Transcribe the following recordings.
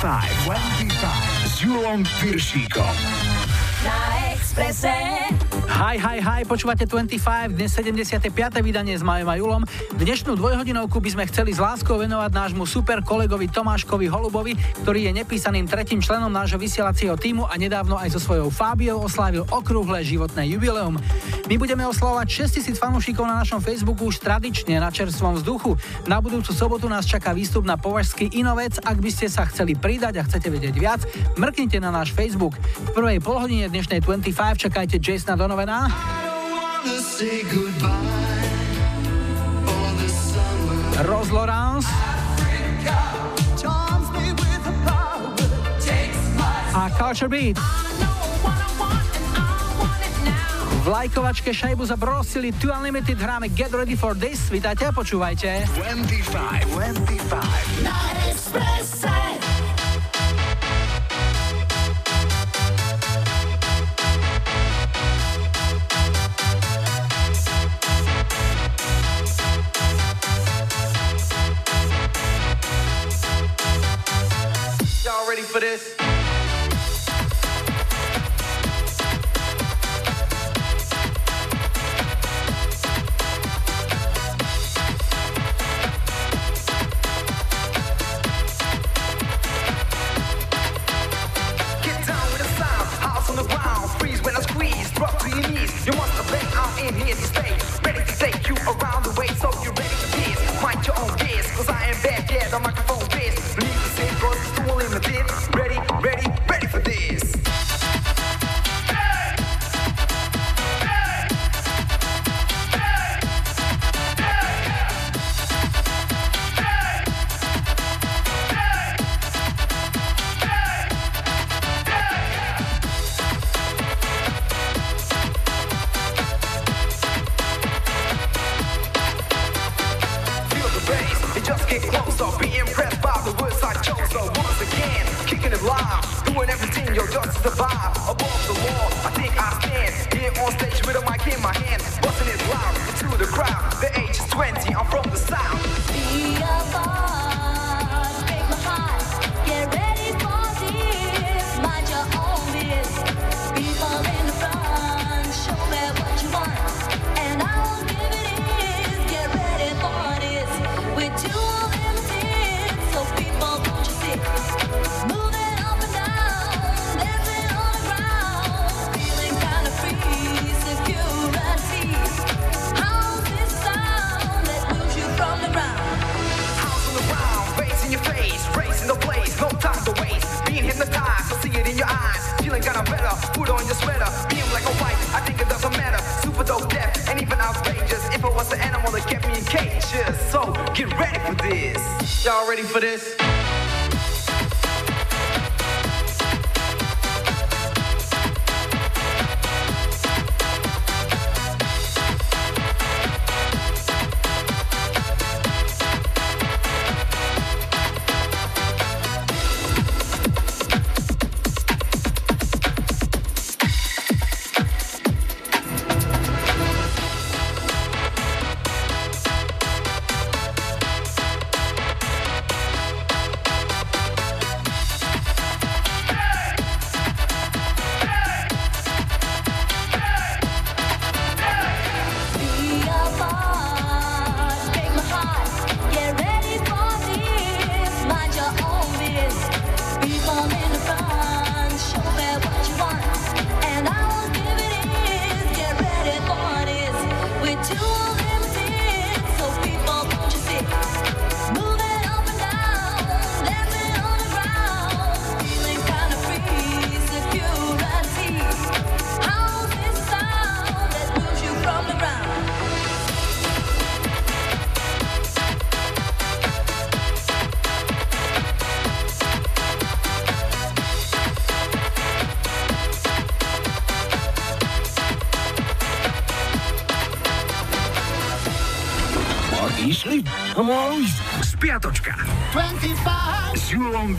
25, 25 s Julom Piršíkom. Na Expresse. Hi, hi, hi, počúvate 25, dnes 75. vydanie s Majom a Julom. Dnešnú dvojhodinovku by sme chceli s láskou venovať nášmu super kolegovi Tomáškovi Holubovi, ktorý je nepísaným tretím členom nášho vysielacieho týmu a nedávno aj so svojou Fábiou oslávil okrúhle životné jubileum. My budeme oslavovať 6000 fanúšikov na našom Facebooku už tradične na čerstvom vzduchu. Na budúcu sobotu nás čaká výstup na Považský Inovec. Ak by ste sa chceli pridať a chcete vedieť viac, mrknite na náš Facebook. V prvej polhodine dnešnej 25 čakajte Jasona Donovan Rovena. Rose Lawrence. A Culture Beat. V lajkovačke šajbu za Brosili Too Unlimited hráme Get Ready for This. Vítajte a počúvajte. 25, 25. For this.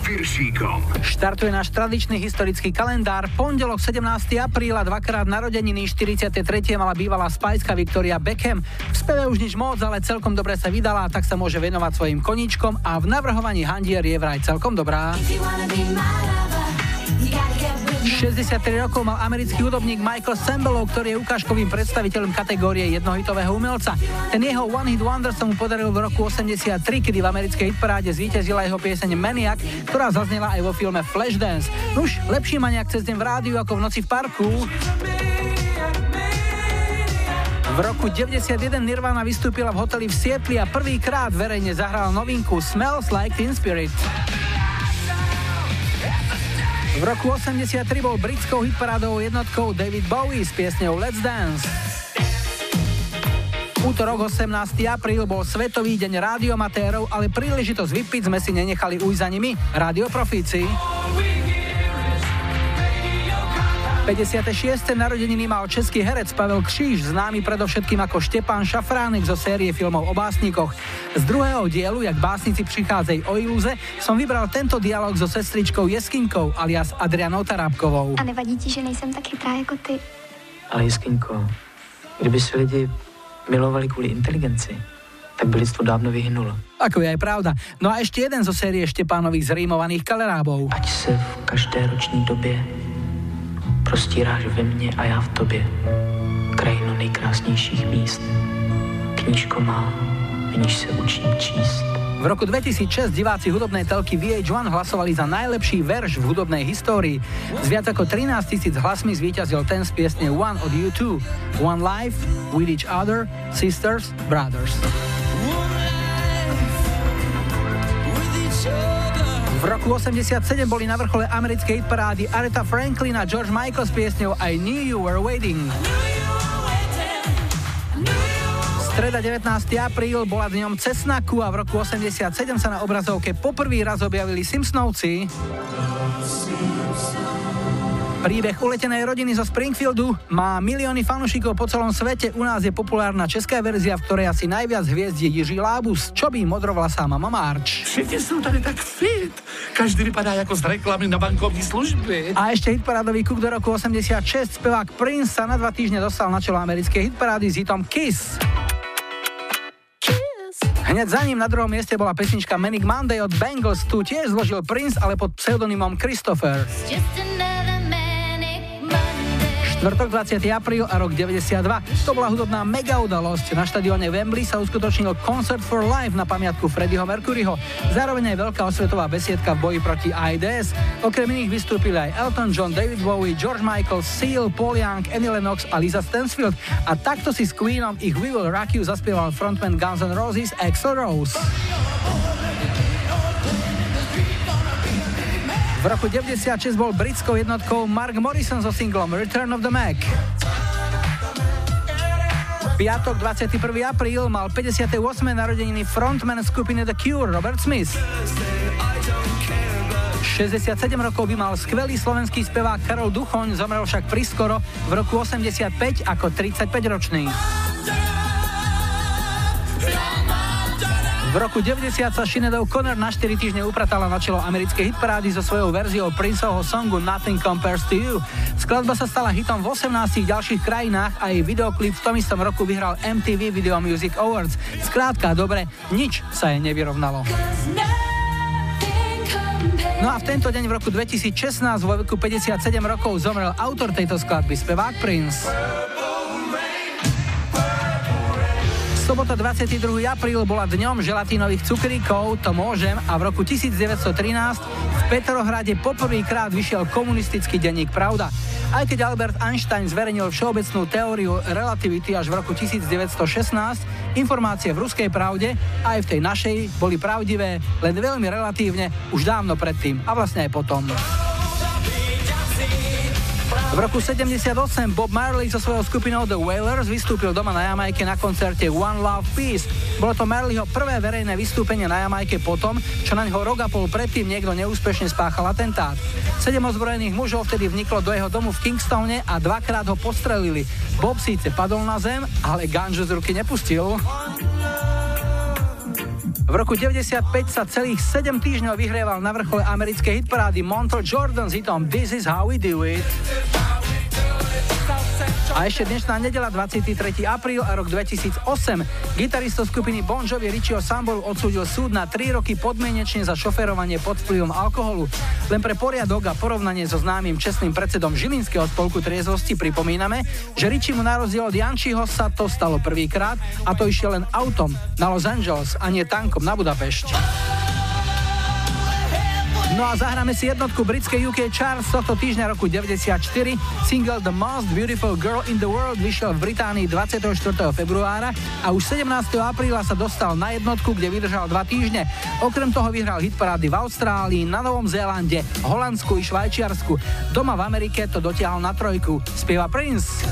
Piršíkom. Štartuje náš tradičný historický kalendár. Pondelok 17. apríla, dvakrát narodeniny, 43. mala bývalá spajska Victoria Beckham. V speve už nič moc, ale celkom dobre sa vydala, tak sa môže venovať svojim koníčkom a v navrhovaní handier je vraj celkom dobrá. 63 rokov mal americký hudobník Michael Sambelov, ktorý je ukážkovým predstaviteľom kategórie jednohitového umelca. Ten jeho One Hit Wonder sa mu podaril v roku 83, kedy v americkej hitparáde zvíťazila jeho pieseň Maniac, ktorá zaznela aj vo filme Flashdance. Nuž, lepší maniak cez deň v rádiu ako v noci v parku. V roku 91 Nirvana vystúpila v hoteli v Sietli a prvýkrát verejne zahrala novinku Smells Like Teen Spirit. V roku 83 bol britskou hitparádovou jednotkou David Bowie s piesňou Let's Dance. Útorok 18. apríl bol Svetový deň rádiomatérov, ale príležitosť vypiť sme si nenechali ujsť za nimi. Radioprofíci. 56. narodeniny mal český herec Pavel Kříž, známy predovšetkým ako Štepán Šafránek zo série filmov o básnikoch. Z druhého dielu, jak básnici prichádzajú o ilúze, som vybral tento dialog so sestričkou Jeskinkou alias Adrianou Tarábkovou. A nevadí ti, že nejsem tak chytrá jako ty? Ale Jeskinko, kdyby se lidi milovali kvůli inteligenci, tak by lidstvo dávno vyhynulo. Ako je aj pravda. No a ešte jeden zo série Štepánových zrímovaných kalerábov. Ať se v každé roční době prostíráš ve mně a já v tobě. Krajinu nejkrásnějších míst. Knížko má, v níž se učím číst. V roku 2006 diváci hudobnej telky VH1 hlasovali za najlepší verš v hudobnej histórii. S viac ako 13 tisíc hlasmi zvíťazil ten z piesne One od U2. One Life, With Each Other, Sisters, Brothers. V roku 87 boli na vrchole americkej hitparády Aretha Franklin a George Michael s piesňou I Knew You Were Waiting. Streda 19. apríl bola dňom cesnaku a v roku 87 sa na obrazovke poprvý raz objavili Simpsonovci. Príbeh uletenej rodiny zo Springfieldu má milióny fanúšikov po celom svete. U nás je populárna česká verzia, v ktorej asi najviac hviezd je Jiří Lábus, čo by modrovlasá mama Marč. Všichni sú tady tak fit. Každý vypadá ako z reklamy na bankovní služby. A ešte hitparádový kuk do roku 86. Spevák Prince sa na dva týždne dostal na čelo americkej hitparády s hitom Kiss. Hneď za ním na druhom mieste bola pesnička Manic Monday od Bengals, tu tiež zložil Prince, ale pod pseudonymom Christopher. Štvrtok 20. apríl a rok 92. To bola hudobná mega udalosť. Na štadióne Wembley sa uskutočnil Concert for Life na pamiatku Freddieho Mercuryho. Zároveň aj veľká osvetová besiedka v boji proti AIDS. Okrem iných vystúpili aj Elton John, David Bowie, George Michael, Seal, Paul Young, Annie Lennox a Lisa Stansfield. A takto si s Queenom ich We Will Rock You zaspieval frontman Guns N' Roses Axl Rose. V roku 96 bol britskou jednotkou Mark Morrison so singlom Return of the Mac. Piatok 21. apríl mal 58. narodeniny frontman skupiny The Cure Robert Smith. 67 rokov by mal skvelý slovenský spevák Karol Duchoň, zomrel však priskoro v roku 85 ako 35-ročný. V roku 90 sa Sinead O'Connor na 4 týždne upratala na čelo americkej hitparády so svojou verziou Princeovho songu Nothing Compares to You. Skladba sa stala hitom v 18 ďalších krajinách a jej videoklip v tom istom roku vyhral MTV Video Music Awards. Skrátka, dobre, nič sa jej nevyrovnalo. No a v tento deň v roku 2016 vo veku 57 rokov zomrel autor tejto skladby, spevák Prince. Sobota 22. apríl bola dňom želatínových cukríkov, to môžem, a v roku 1913 v Petrohrade poprvýkrát vyšiel komunistický denník Pravda. Aj keď Albert Einstein zverejnil všeobecnú teóriu relativity až v roku 1916, informácie v ruskej pravde aj v tej našej boli pravdivé len veľmi relatívne už dávno predtým a vlastne aj potom. V roku 78 Bob Marley so svojou skupinou The Wailers vystúpil doma na Jamajke na koncerte One Love Peace. Bolo to Marleyho prvé verejné vystúpenie na Jamajke potom, čo na ňo rok a pol predtým niekto neúspešne spáchal atentát. Sedem ozbrojených mužov vtedy vniklo do jeho domu v Kingstone a dvakrát ho postrelili. Bob síce padol na zem, ale ganžu z ruky nepustil. V roku 95 sa celých 7 týždňov vyhrieval na vrchole americkej hitparády Montel Jordan s hitom This is how we do it. A ešte dnešná nedela 23. apríl a rok 2008. Gitarista skupiny Bon Jovi Richieho Sambolu odsúdil súd na 3 roky podmienečne za šoferovanie pod vplyvom alkoholu. Len pre poriadok a porovnanie so známym čestným predsedom Žilinského spolku triezvosti pripomíname, že Richie mu na rozdiel od Jančiho sa to stalo prvýkrát a to išiel len autom na Los Angeles a nie tankom na Budapešť. No a zahráme si jednotku britskej UK Charts tohto týždňa roku 94. Single The Most Beautiful Girl in the World vyšiel v Británii 24. februára a už 17. apríla sa dostal na jednotku, kde vydržal dva týždne. Okrem toho vyhral hitparády v Austrálii, na Novom Zélande, Holandsku i Švajčiarsku. Doma v Amerike to dotiahol na trojku. Spieva Prince.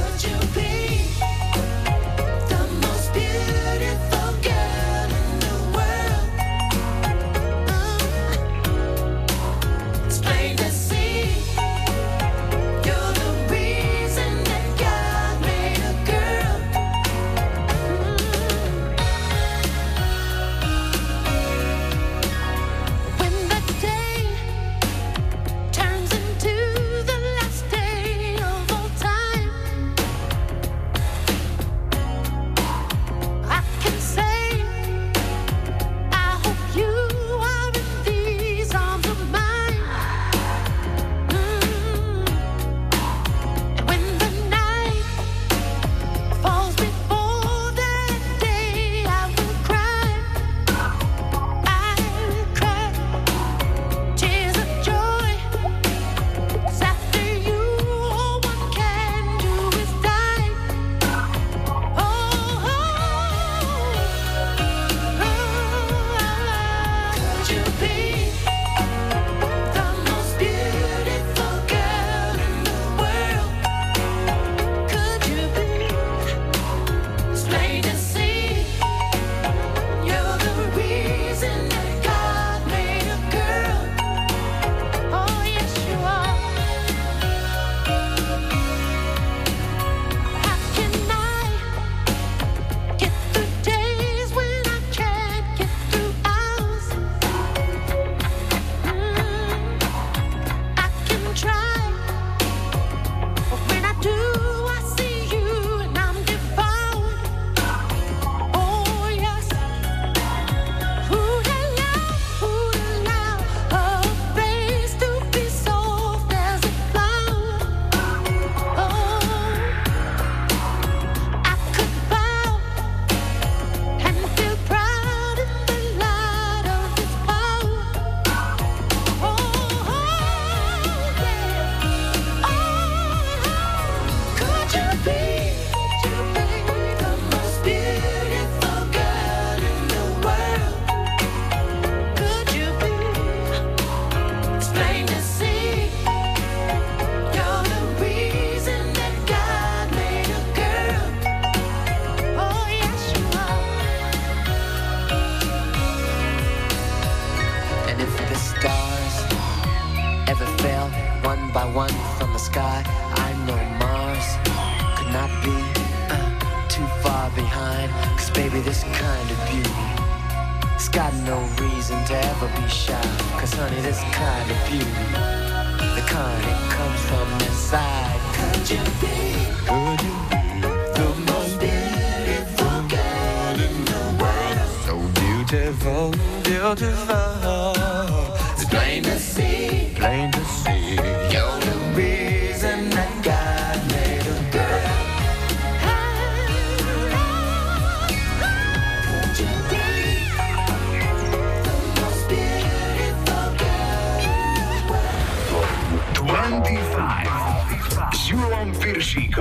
Signs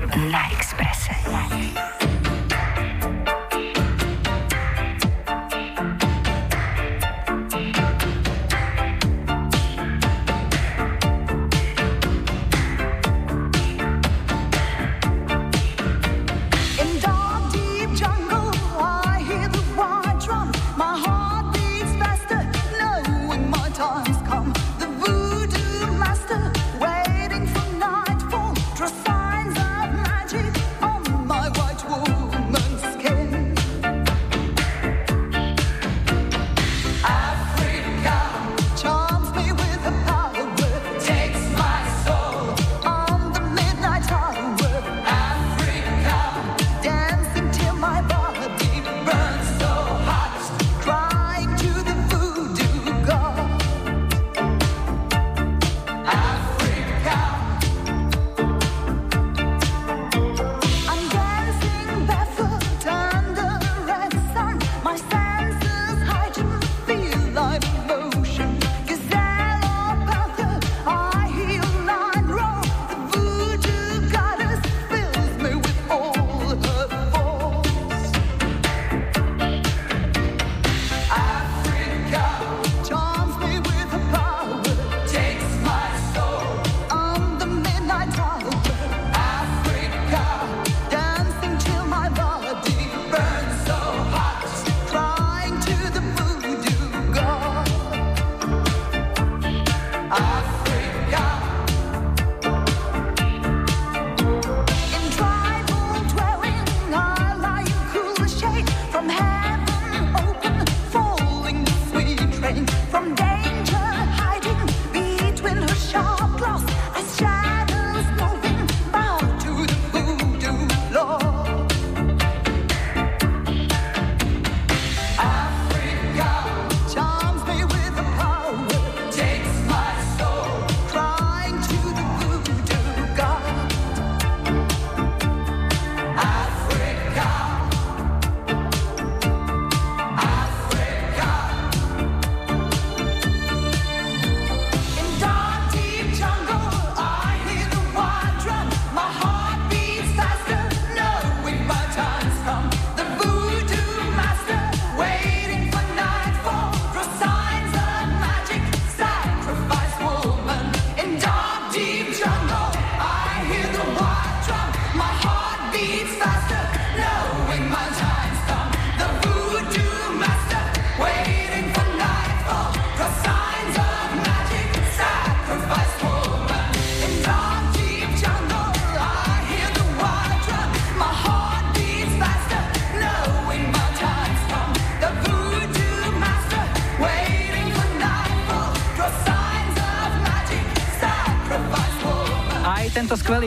of magic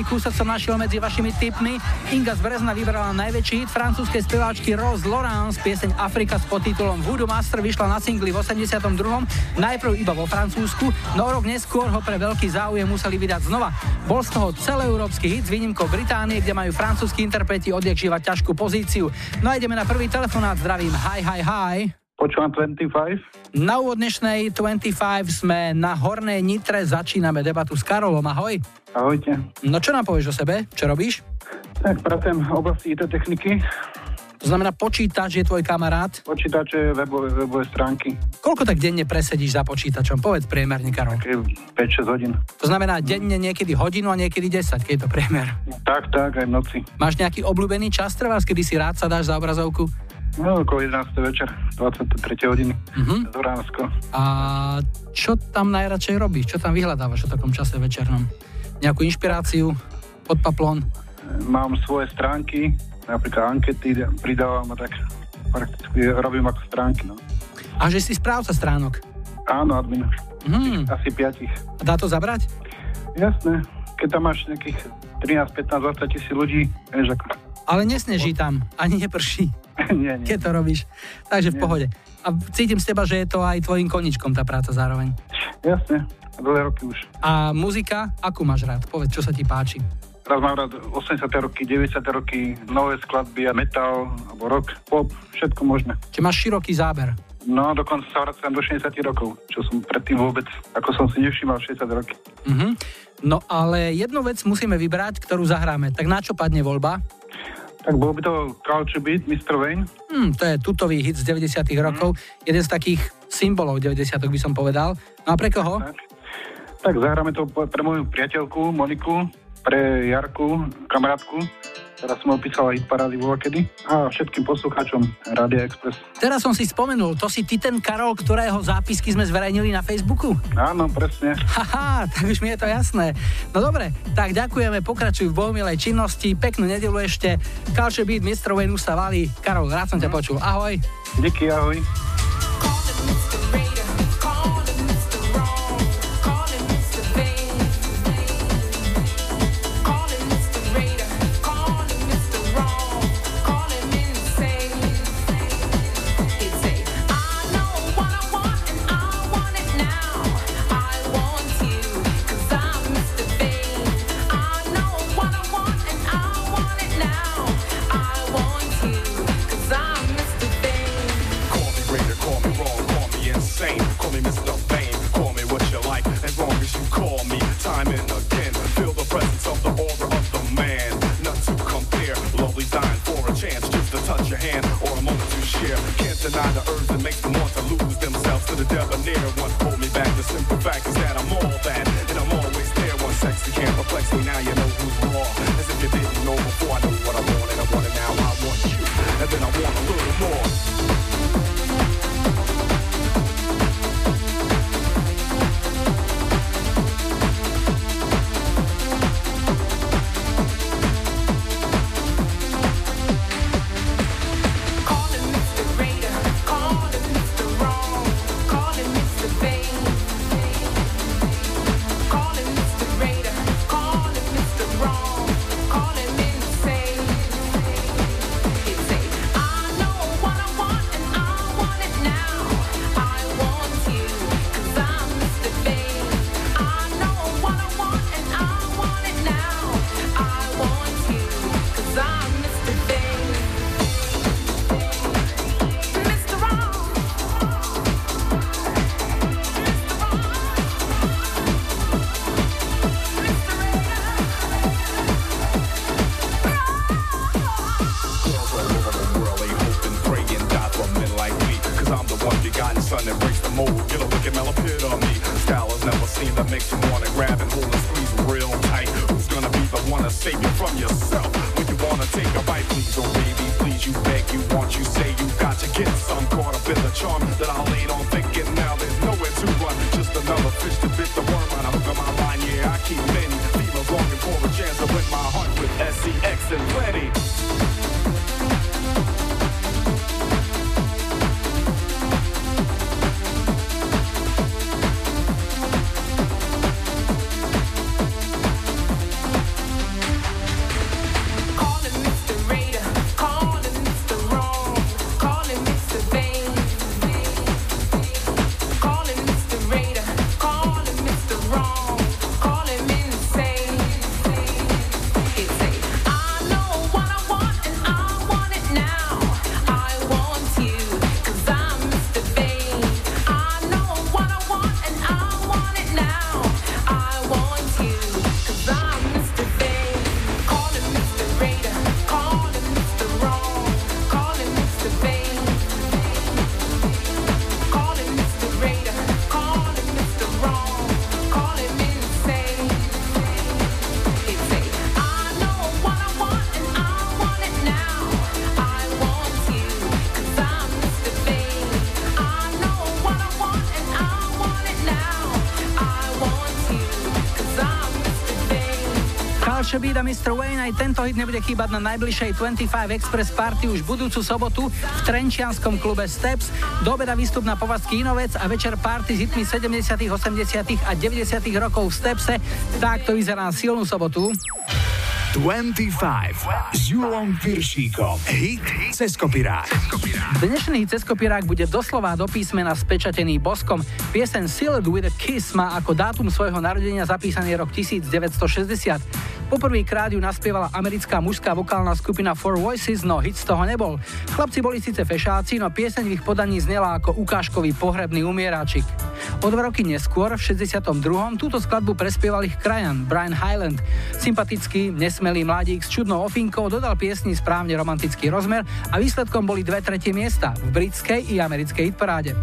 kúsok som našiel medzi vašimi tipmi. Inga z Brezna vybrala najväčší hit francúzskej speváčky Rose Laurence. Pieseň Afrika s podtitulom Voodoo Master vyšla na singli v 82. Najprv iba vo Francúzsku, no rok neskôr ho pre veľký záujem museli vydať znova. Bol z toho celoeurópsky hit s výnimkou Británie, kde majú francúzski interpreti odjak ťažkú pozíciu. No a ideme na prvý telefonát. Zdravím. Hi, hi, hi. Počúvam 25. Na úvod dnešnej 25 sme na Hornej Nitre, začíname debatu s Karolom. Ahoj. Ahojte. No čo nám povieš o sebe? Čo robíš? Tak pracujem v oblasti IT techniky. To znamená, počítač je tvoj kamarát? Počítače, webové, webové stránky. Koľko tak denne presedíš za počítačom? Povedz priemerne, Karol. 5-6 hodín. To znamená denne niekedy hodinu a niekedy 10, keď je to priemer. Tak, tak, aj v noci. Máš nejaký obľúbený čas, trvás, kedy si rád sa dáš za obrazovku? No, okolo 11. večer, 23. hodiny, uh-huh. Ránsko. A čo tam najradšej robíš? Čo tam vyhľadávaš o takom čase večernom? Nejakú inšpiráciu pod paplón? Mám svoje stránky, napríklad ankety pridávam a tak prakticky robím ako stránky. No. A že si správca stránok? Áno, admin. Hmm. Asi piatich. A dá to zabrať? Jasné. Keď tam máš nejakých 13, 15, 20 tisíc ľudí, vieš ako... Ale nesneží tam, ani neprší. nie, nie. Keď to robíš. Takže v Nie. pohode. A cítim z teba, že je to aj tvojim koničkom tá práca zároveň. Jasné. Dlhé roky už. A muzika, akú máš rád? Povedz, čo sa ti páči. Teraz mám rád 80. roky, 90. roky, nové skladby, a metal, alebo rock, pop, všetko možné. Čiže máš široký záber. No dokonca sa vraciam do 60 rokov, čo som predtým vôbec, ako som si nevšímal 60 roky. Mhm. No ale jednu vec musíme vybrať, ktorú zahráme. Tak na čo padne voľba? Tak bol by to Culture Beat, Mr. Wayne. Hm, to je tutový hit z 90 rokov. Jeden z takých symbolov 90 by som povedal. No a pre koho? Tak. Tak zahráme to pre moju priateľku Moniku, pre Jarku, kamarátku, ktorá som opísala hit parády vo kedy a všetkým poslucháčom Radia Express. Teraz som si spomenul, to si ty ten Karol, ktorého zápisky sme zverejnili na Facebooku? Áno, presne. Haha, tak už mi je to jasné. No dobre, tak ďakujeme, pokračuj v bohumilej činnosti, peknú nedelu ešte. Culture Beat, Mr. Wayne sa valí. Karol, rád som ťa počul. Ahoj. Díky, ahoj. Culture Beat a Mr. Wayne aj tento hit nebude chýbať na najbližšej 25 Express Party už budúcu sobotu v Trenčianskom klube Steps. Do obeda výstup na povazky Inovec a večer party s hitmi 70., 80. a 90. rokov v Stepse. Tak to vyzerá na silnú sobotu. 25 s Julom Piršíkom. Hit cez kopirák. Dnešný hit cez kopirák bude doslova do písmena spečatený boskom. Piesen Sealed with a Kiss má ako dátum svojho narodenia zapísaný rok 1960. Poprvýkrát ju naspievala americká mužská vokálna skupina Four Voices, no hit z toho nebol. Chlapci boli síce fešáci, no pieseň v ich podaní znela ako ukážkový pohrebný umieráčik. O dva roky neskôr, v 62. túto skladbu prespieval ich krajan Brian Highland. Sympatický, nesmelý mladík s čudnou ofinkou dodal piesni správne romantický rozmer a výsledkom boli dve tretie miesta v britskej i americkej hitparáde.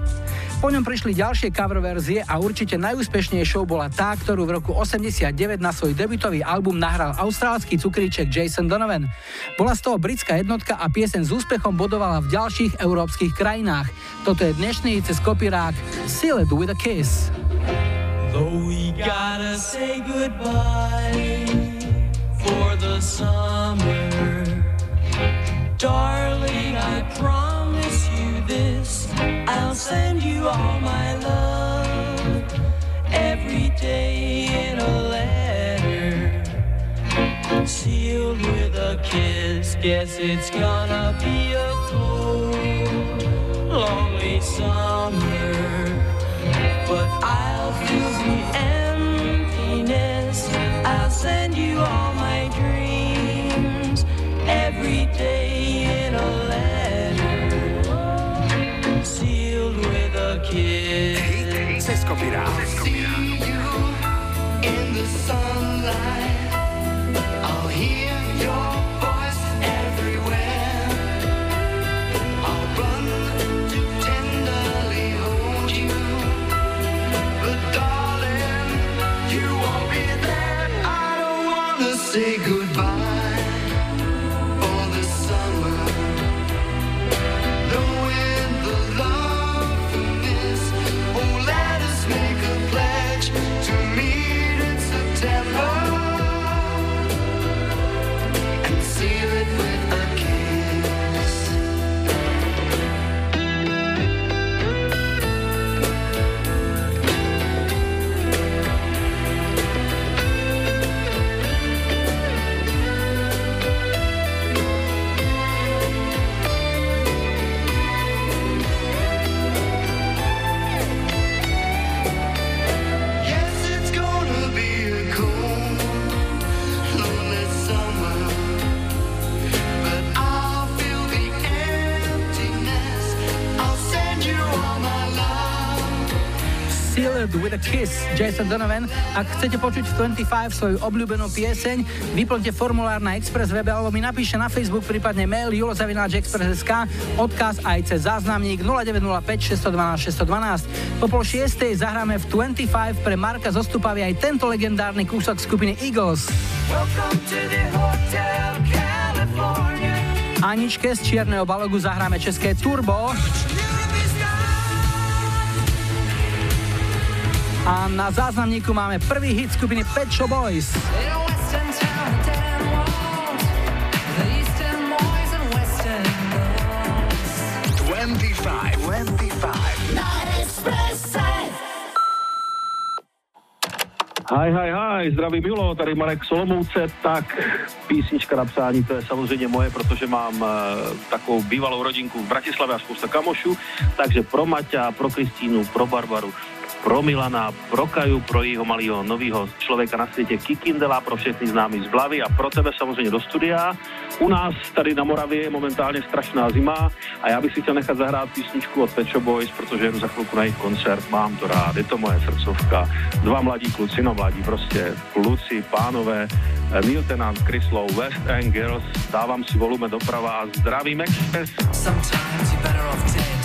Po ňom prišli ďalšie cover verzie a určite najúspešnejšou bola tá, ktorú v roku 89 na svoj debutový album nahral austrálsky cukríček Jason Donovan. Bola z toho britská jednotka a piesen s úspechom bodovala v ďalších európskych krajinách. Toto je dnešný cez kopirák Sealed with a Kiss. Though we gotta say goodbye for the summer Darling, I promise this I'll send you all my love every day in a letter, sealed with a kiss. Guess it's gonna be a cold, lonely summer, but I'll feel the emptiness. I'll send you all my Hit cez Sealed with a Kiss, Jason Donovan. Ak chcete počuť v 25 svoju obľúbenú pieseň, vyplňte formulár na Express webe alebo mi napíšte na Facebook, prípadne mail julozavináčexpress.sk, odkaz aj cez záznamník 0905 612 612. Po pol šiestej zahráme v 25 pre Marka Zostupavy aj tento legendárny kúsok skupiny Eagles. Aničke z Čierneho balogu zahráme české Turbo. A na záznamníku máme prvý hit skupiny Pet Shop Boys. 25, 25. Na Expresse. Haj, haj, haj, zdravím Julo, tady Marek Solomouce, tak písnička na psání, to je samozřejmě moje, protože mám e, takovou bývalou rodinku v Bratislave a spousta kamošů, takže pro Maťa, pro Kristínu, pro Barbaru, pro Milana, pro Kaju, pro jeho malého nového člověka na světě Kikindela, pro všechny známý z Blavy a pro tebe samozřejmě do studia. U nás tady na Moravě je momentálně strašná zima a já bych si chtěl nechat zahrát písničku od Pet Shop Boys, protože jedu za chvilku na jejich koncert, mám to rád, je to moje srdcovka. Dva mladí kluci, no mladí prostě, kluci, pánové, eh, Neil Tennant, Chris Lowe, West End Girls, dávám si volumen doprava a zdravím Express. Sometimes you're better off dead.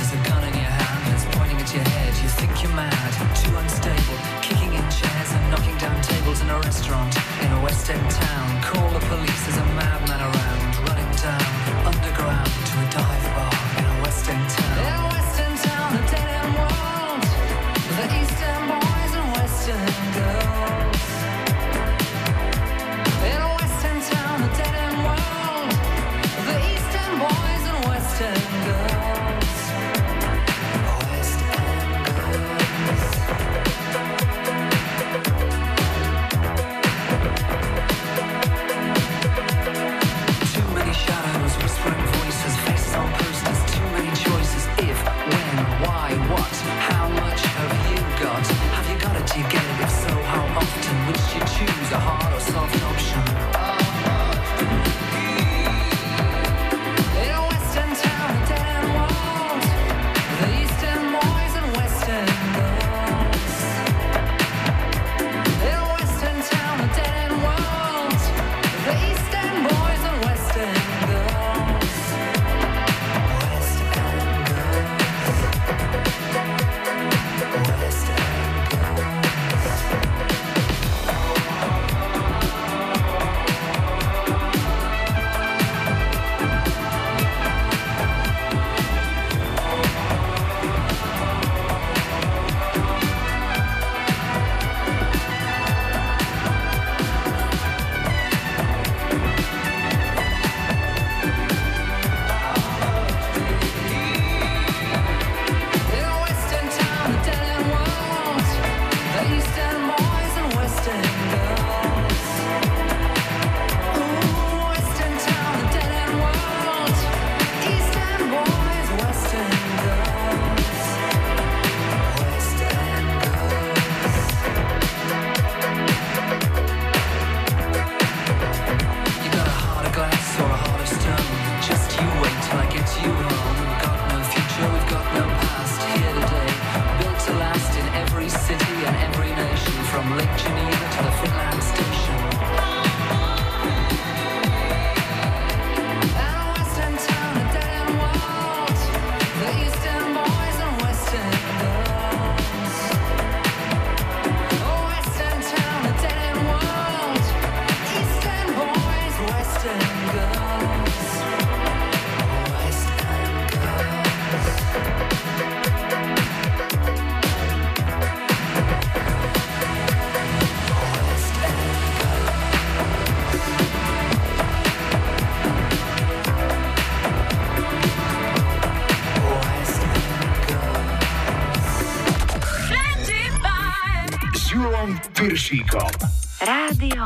Piršíkom. Rádio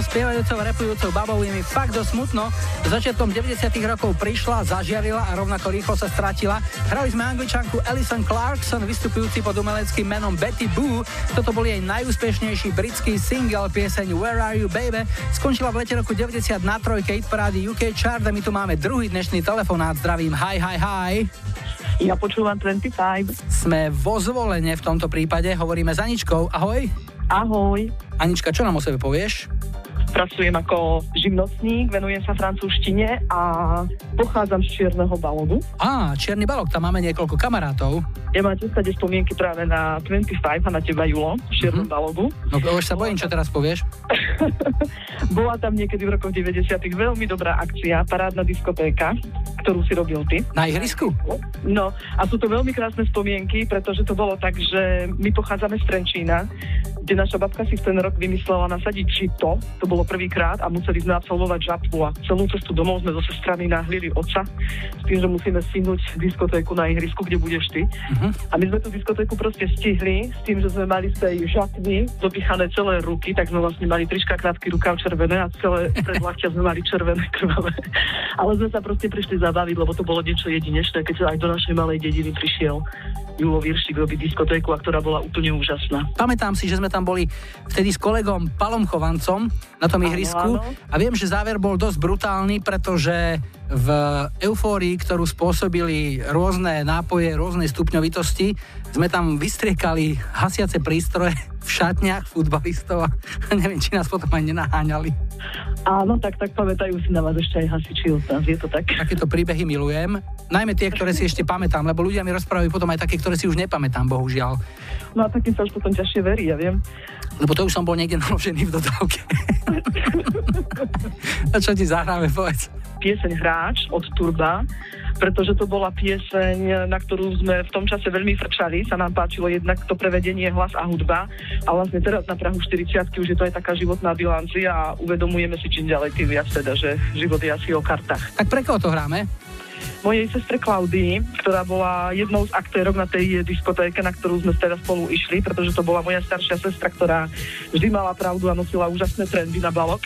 so spievajúcou, repujúcou babou je mi fakt dosť smutno. Začiatkom 90 rokov prišla, zažiarila a rovnako rýchlo sa stratila. Hrali sme angličanku Alison Clarkson, vystupujúci pod umeleckým menom Betty Boo. Toto bol jej najúspešnejší britský single, pieseň Where Are You Baby. Skončila v lete roku 90 na trojke hit parády UK Chart a my tu máme druhý dnešný telefonát. Zdravím, hi, hi, hi. Ja počúvam 25. Sme vo zvolenie v tomto prípade, hovoríme s Aničkou. Ahoj. Ahoj. Anička, čo nám o sebe povieš? Pracujem ako živnostník, venujem sa francúzštine a pochádzam z Čierneho balónu. Á, Čierny balok, tam máme niekoľko kamarátov. Ja mám 10 spomienky práve na 25 a na teba, Julo, v mhm. Čiernom mm-hmm. balogu. No už sa bojím, čo teraz povieš. Bola tam niekedy v rokoch 90 veľmi dobrá akcia, parádna diskotéka, ktorú si robil ty. Na ihrisku? No a sú to veľmi krásne spomienky, pretože to bolo tak, že my pochádzame z Trenčína, kde naša babka si v ten rok vymyslela nasadiť čito, to bolo prvýkrát a museli sme absolvovať žatvu a celú cestu domov sme so sestrami nahlili oca s tým, že musíme stihnúť diskotéku na ihrisku, kde budeš ty. Mhm. A my sme tú diskotéku proste stihli s tým, že sme mali z tej žatvy dopichané celé ruky, tak sme vlastne mali trička, krátky rukav červené a celé predlahťa sme mali červené krvavé. Ale sme sa proste prišli zabaviť, lebo to bolo niečo jedinečné, keď sa aj do našej malej dediny prišiel Julo Viršik robiť diskotéku, a ktorá bola úplne úžasná. Pamätám si, že sme tam boli vtedy s kolegom Palom Chovancom na tom ihrisku. a viem, že záver bol dosť brutálny, pretože v eufórii, ktorú spôsobili rôzne nápoje, rôznej stupňovitosti, sme tam vystriekali hasiace prístroje v šatniach futbalistov a neviem, či nás potom aj nenaháňali. Áno, tak, tak pamätajú si na vás ešte aj hasiči od nás, je to tak? Takéto príbehy milujem, najmä tie, ktoré si ešte pamätám, lebo ľudia mi rozprávajú potom aj také, ktoré si už nepamätám, bohužiaľ. No a takým sa už potom ťažšie verí, ja viem. Lebo to už som bol niekde naložený v dodávke. a čo ti zahráme, povedz? Pieseň Hráč od Turba, pretože to bola pieseň, na ktorú sme v tom čase veľmi frčali. Sa nám páčilo jednak to prevedenie hlas a hudba. A vlastne teraz na Prahu 40 už je to aj taká životná bilancia a uvedomujeme si čím ďalej tým viac teda, že život je asi o kartách. Tak pre koho to hráme? Mojej sestre Klaudii, ktorá bola jednou z aktérok na tej diskotéke, na ktorú sme teda spolu išli, pretože to bola moja staršia sestra, ktorá vždy mala pravdu a nosila úžasné trendy na balok.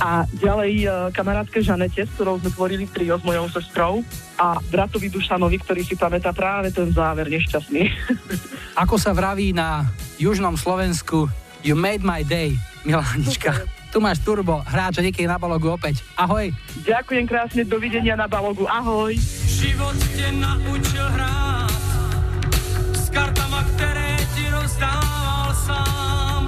A ďalej e, kamarátke Žanete, s ktorou sme tvorili trio s mojou sestrou a bratovi Dušanovi, ktorý si pamätá práve ten záver nešťastný. Ako sa vraví na južnom Slovensku, you made my day, Milanička. Tu máš Turbo, hráča niekedy na balogu opäť. Ahoj. Ďakujem krásne, dovidenia na balogu. Ahoj. Život tě naučil hrát s kartama, které ti rozdával sám.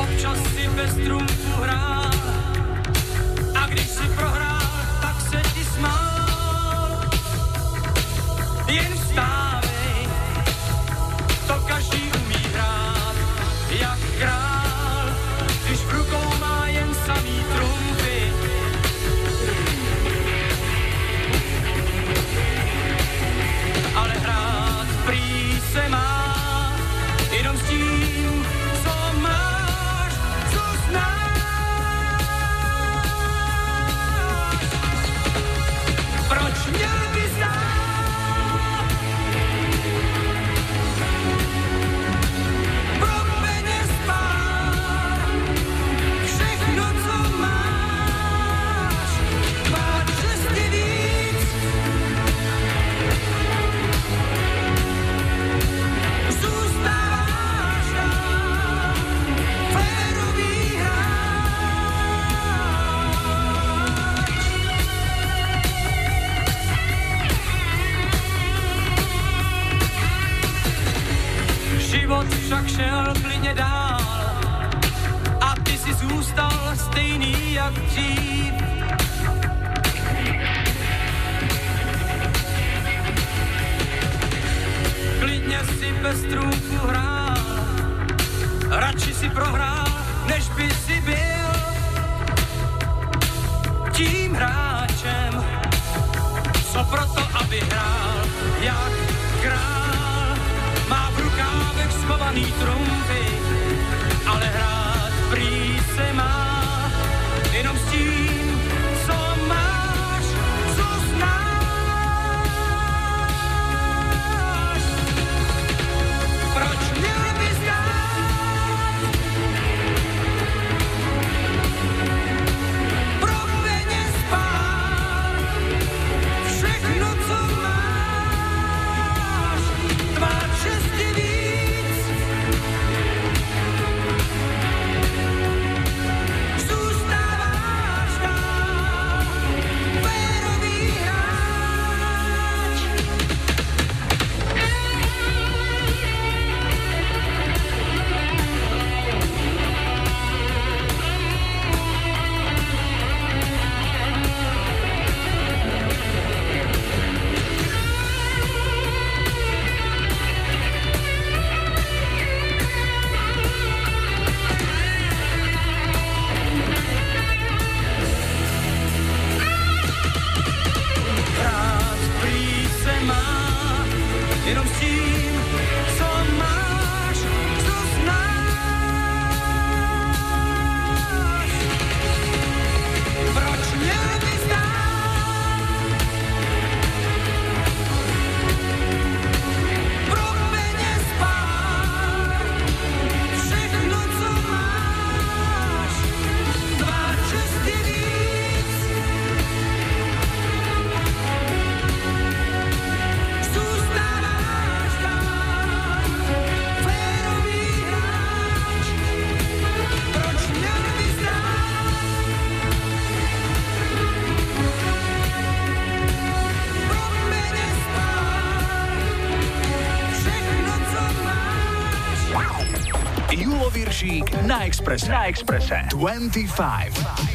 Občas si bez trumfu hrál Expressa. La Expressa. 25.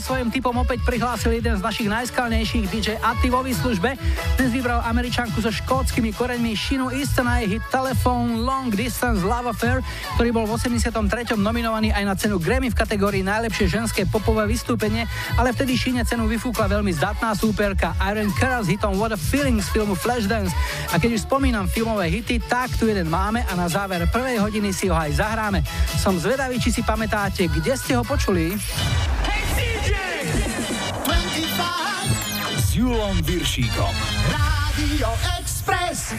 svojím typom opäť prihlásil jeden z našich najskalnejších DJ Atti vo službe. Dnes vybral američanku so škótskymi koreňmi Shinu Easton a hit Telephone Long Distance Love Affair, ktorý bol v 83. nominovaný aj na cenu Grammy v kategórii Najlepšie ženské popové vystúpenie, ale vtedy Shine cenu vyfúkla veľmi zdatná súperka Iron Cara s hitom What a Feeling z filmu Flashdance. A keď už spomínam filmové hity, tak tu jeden máme a na záver prvej hodiny si ho aj zahráme. Som zvedavý, či si pamätáte, kde ste ho počuli. Julom Viršíkom. Rádio Express.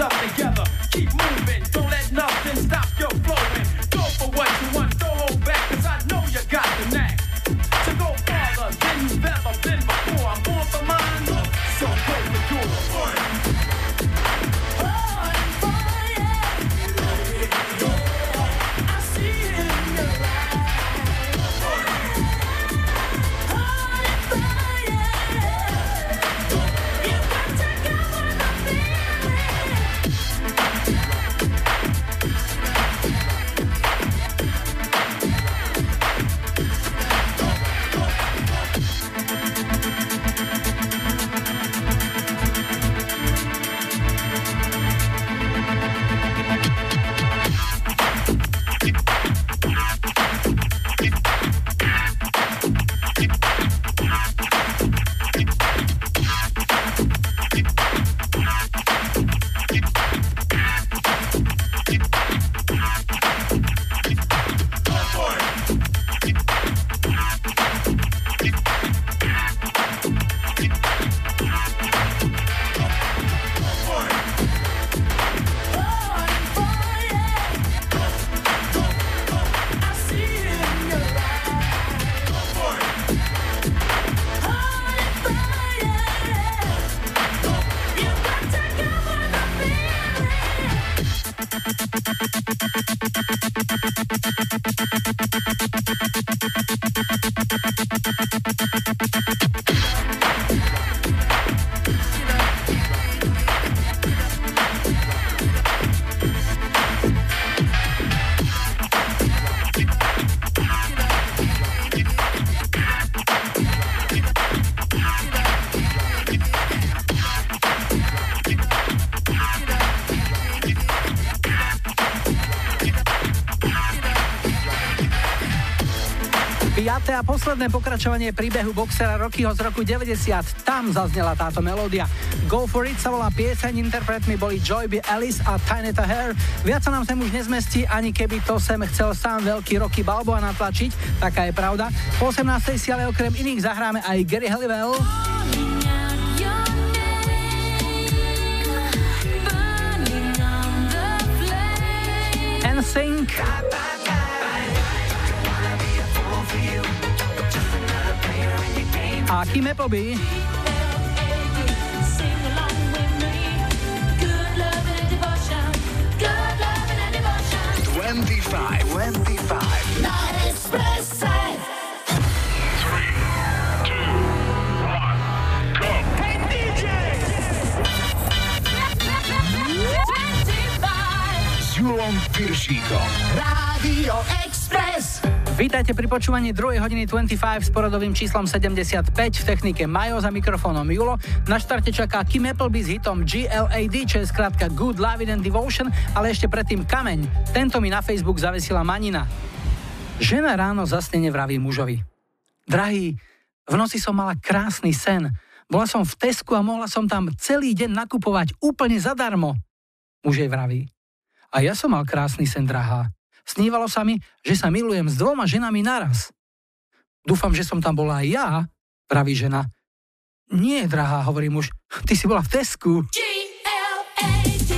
up together. Keep moving, don't let nothing stop a posledné pokračovanie príbehu boxera Rockyho z roku 90. Tam zaznela táto melódia. Go for it sa volá pieseň, interpretmi boli Joy B. Ellis a Tyneta Hair. Viac sa nám sem už nezmestí, ani keby to sem chcel sám veľký Rocky Balboa natlačiť, taká je pravda. Po 18. si ale okrem iných zahráme aj Gary Halliwell. NSYNC. a Kim Appleby. Vítajte pri počúvaní 2. hodiny 25 s poradovým číslom 75 v technike Majo za mikrofónom Julo. Na štarte čaká Kim Appleby s hitom GLAD, čo je skrátka Good Love and Devotion, ale ešte predtým Kameň. Tento mi na Facebook zavesila Manina. Žena ráno zasnene vraví mužovi. Drahý, v noci som mala krásny sen. Bola som v Tesku a mohla som tam celý deň nakupovať úplne zadarmo. Muž jej vraví. A ja som mal krásny sen, drahá. Snívalo sa mi, že sa milujem s dvoma ženami naraz. Dúfam, že som tam bola aj ja, praví žena. Nie, drahá, hovorí muž, ty si bola v Tesku. G-L-A-D.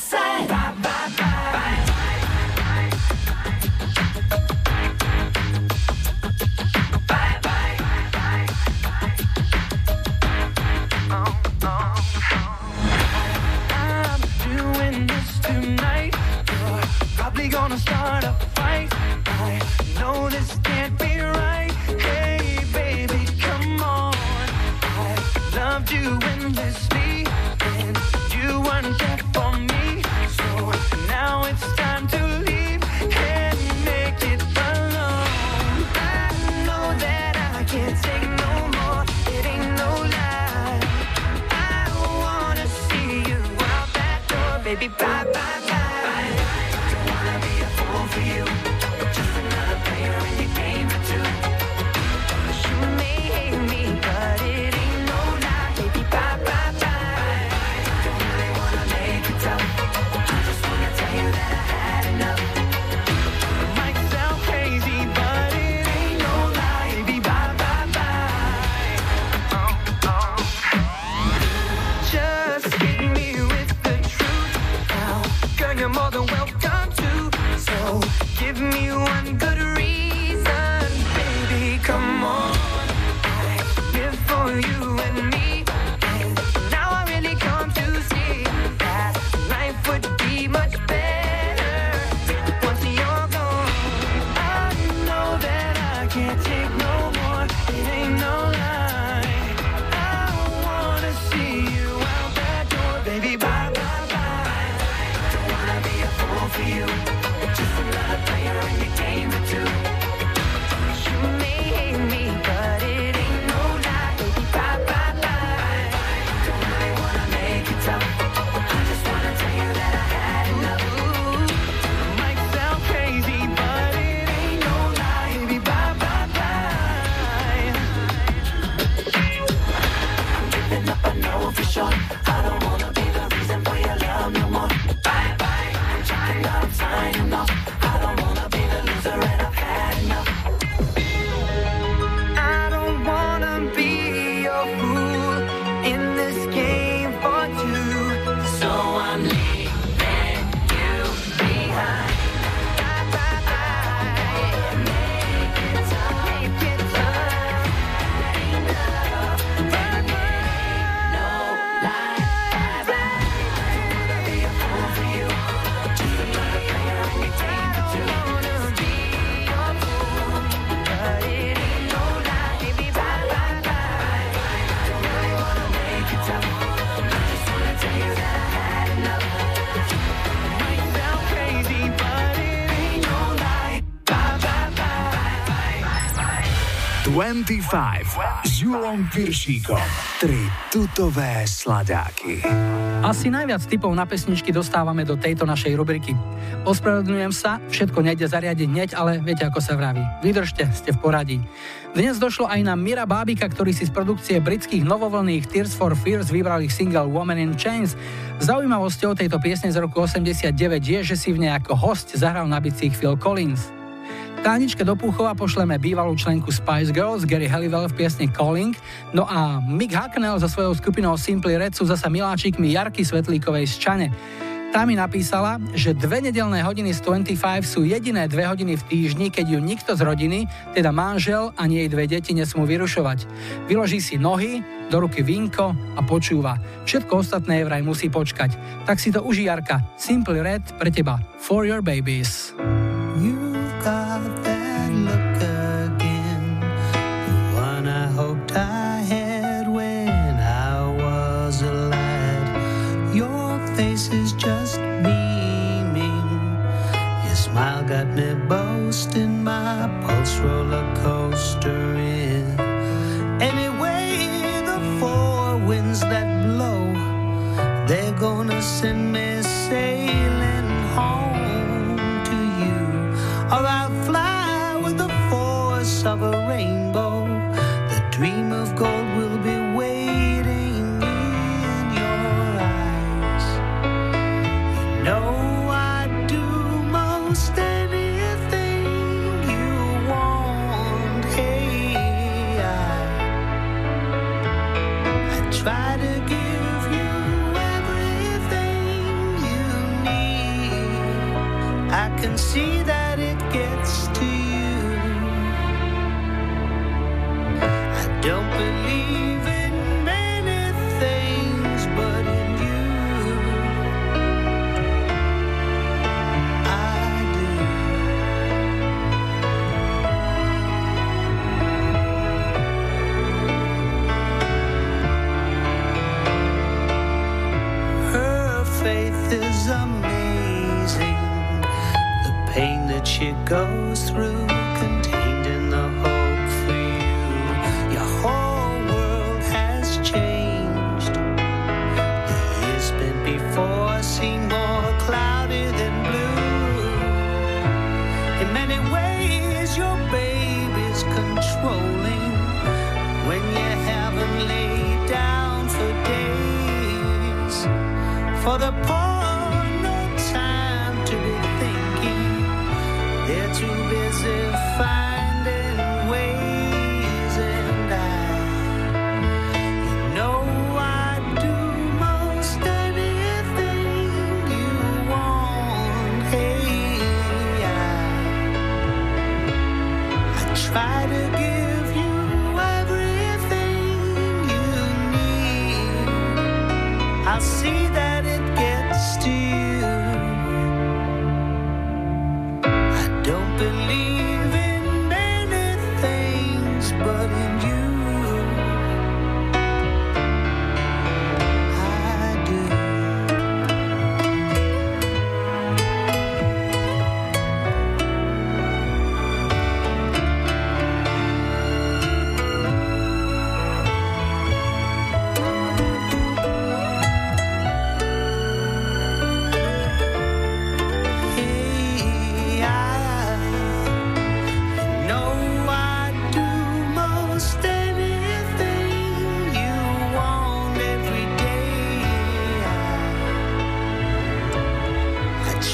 25 s Julom Piršíkom. Tri tutové sladáky. Asi najviac typov na pesničky dostávame do tejto našej rubriky. Ospravedlňujem sa, všetko nejde zariadiť hneď, ale viete, ako sa vraví. Vydržte, ste v poradí. Dnes došlo aj na Mira Bábika, ktorý si z produkcie britských novovolných Tears for Fears vybral ich single Woman in Chains. Zaujímavosťou tejto piesne z roku 89 je, že si v nej ako host zahral na bicích Phil Collins. Táničke do Púchova pošleme bývalú členku Spice Girls Gary Halliwell v piesni Calling, no a Mick Hacknell so svojou skupinou Simply Red sú zasa miláčikmi Jarky Svetlíkovej z Čane. Tá mi napísala, že dve nedelné hodiny z 25 sú jediné dve hodiny v týždni, keď ju nikto z rodiny, teda manžel a jej dve deti nesmú vyrušovať. Vyloží si nohy, do ruky vinko a počúva. Všetko ostatné vraj musí počkať. Tak si to uží Simple Red pre teba. For your babies.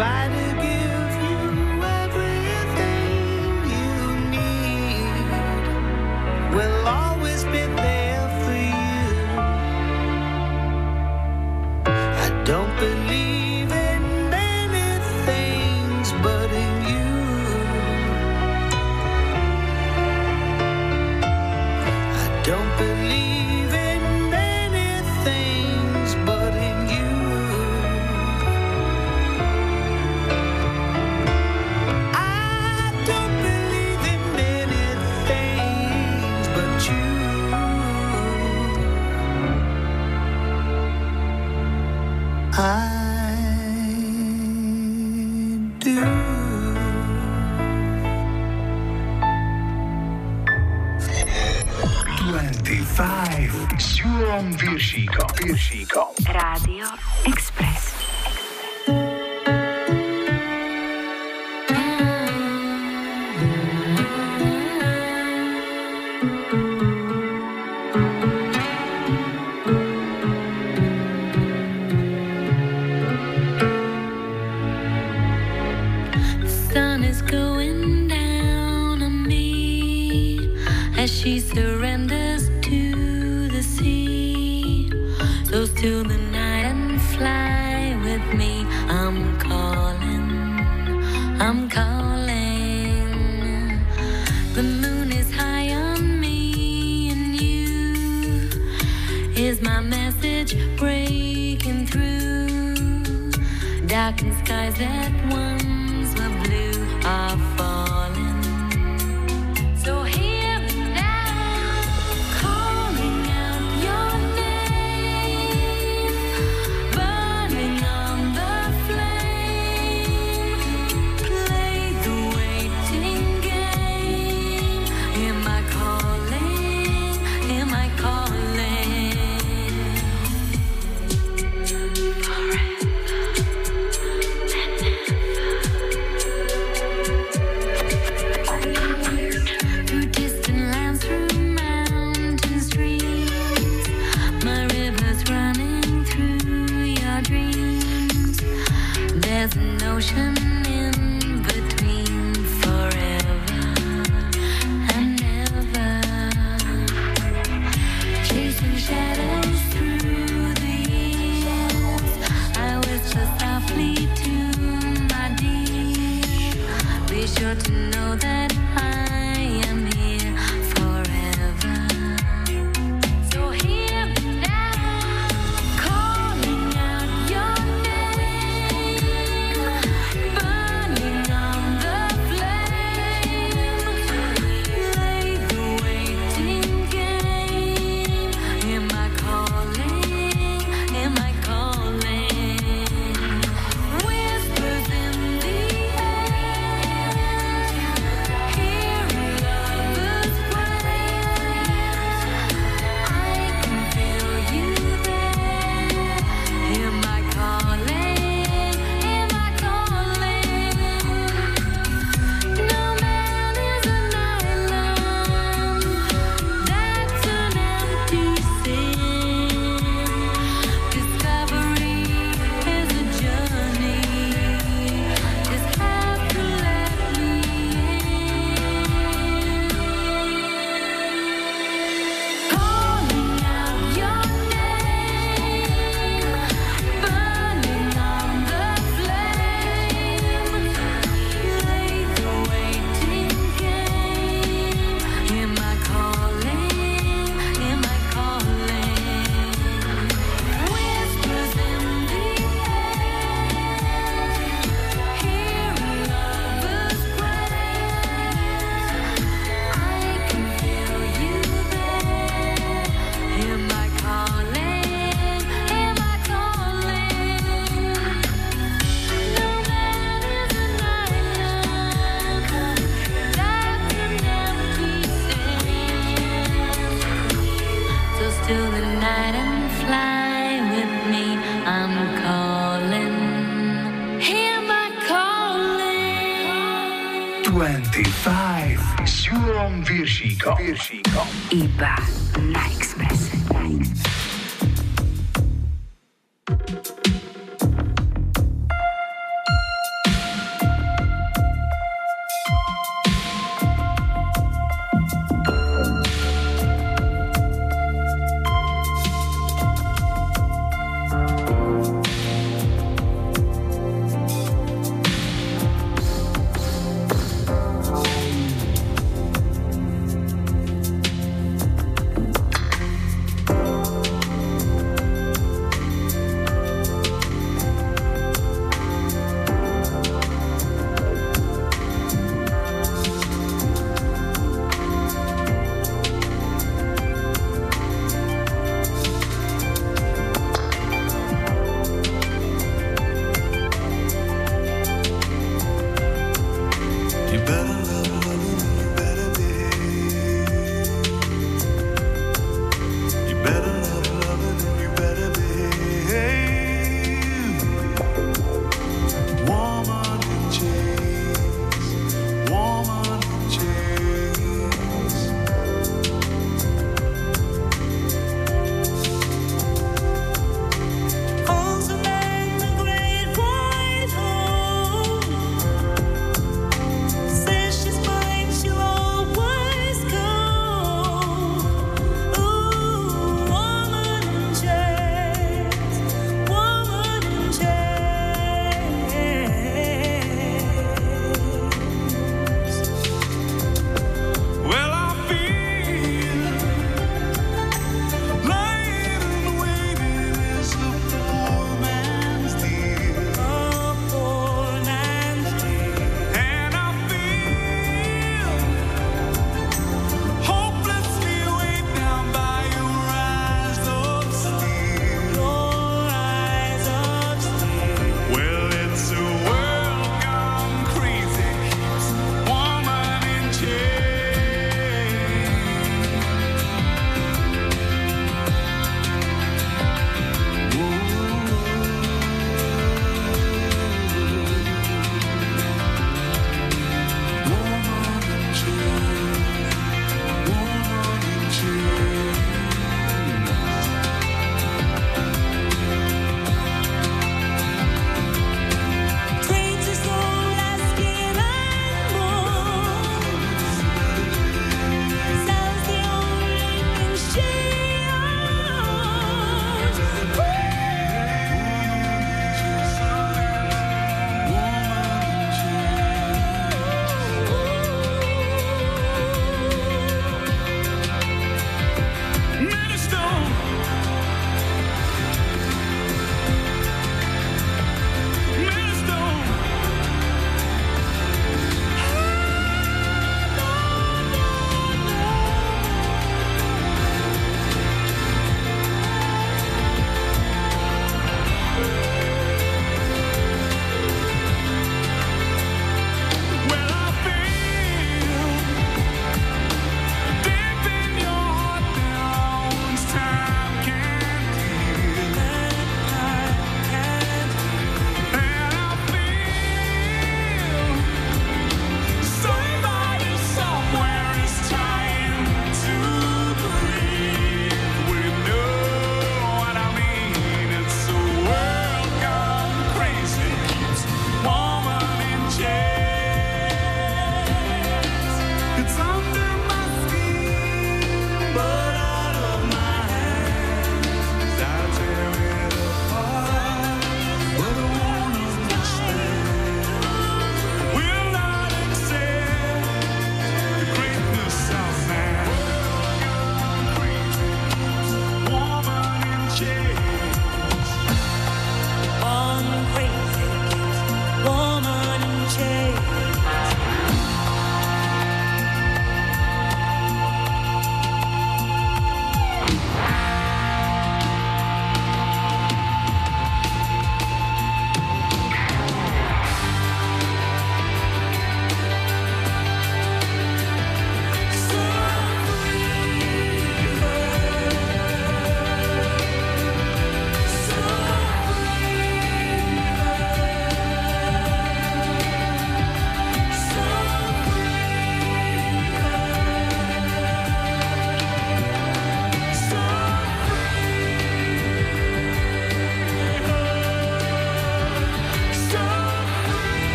Try to give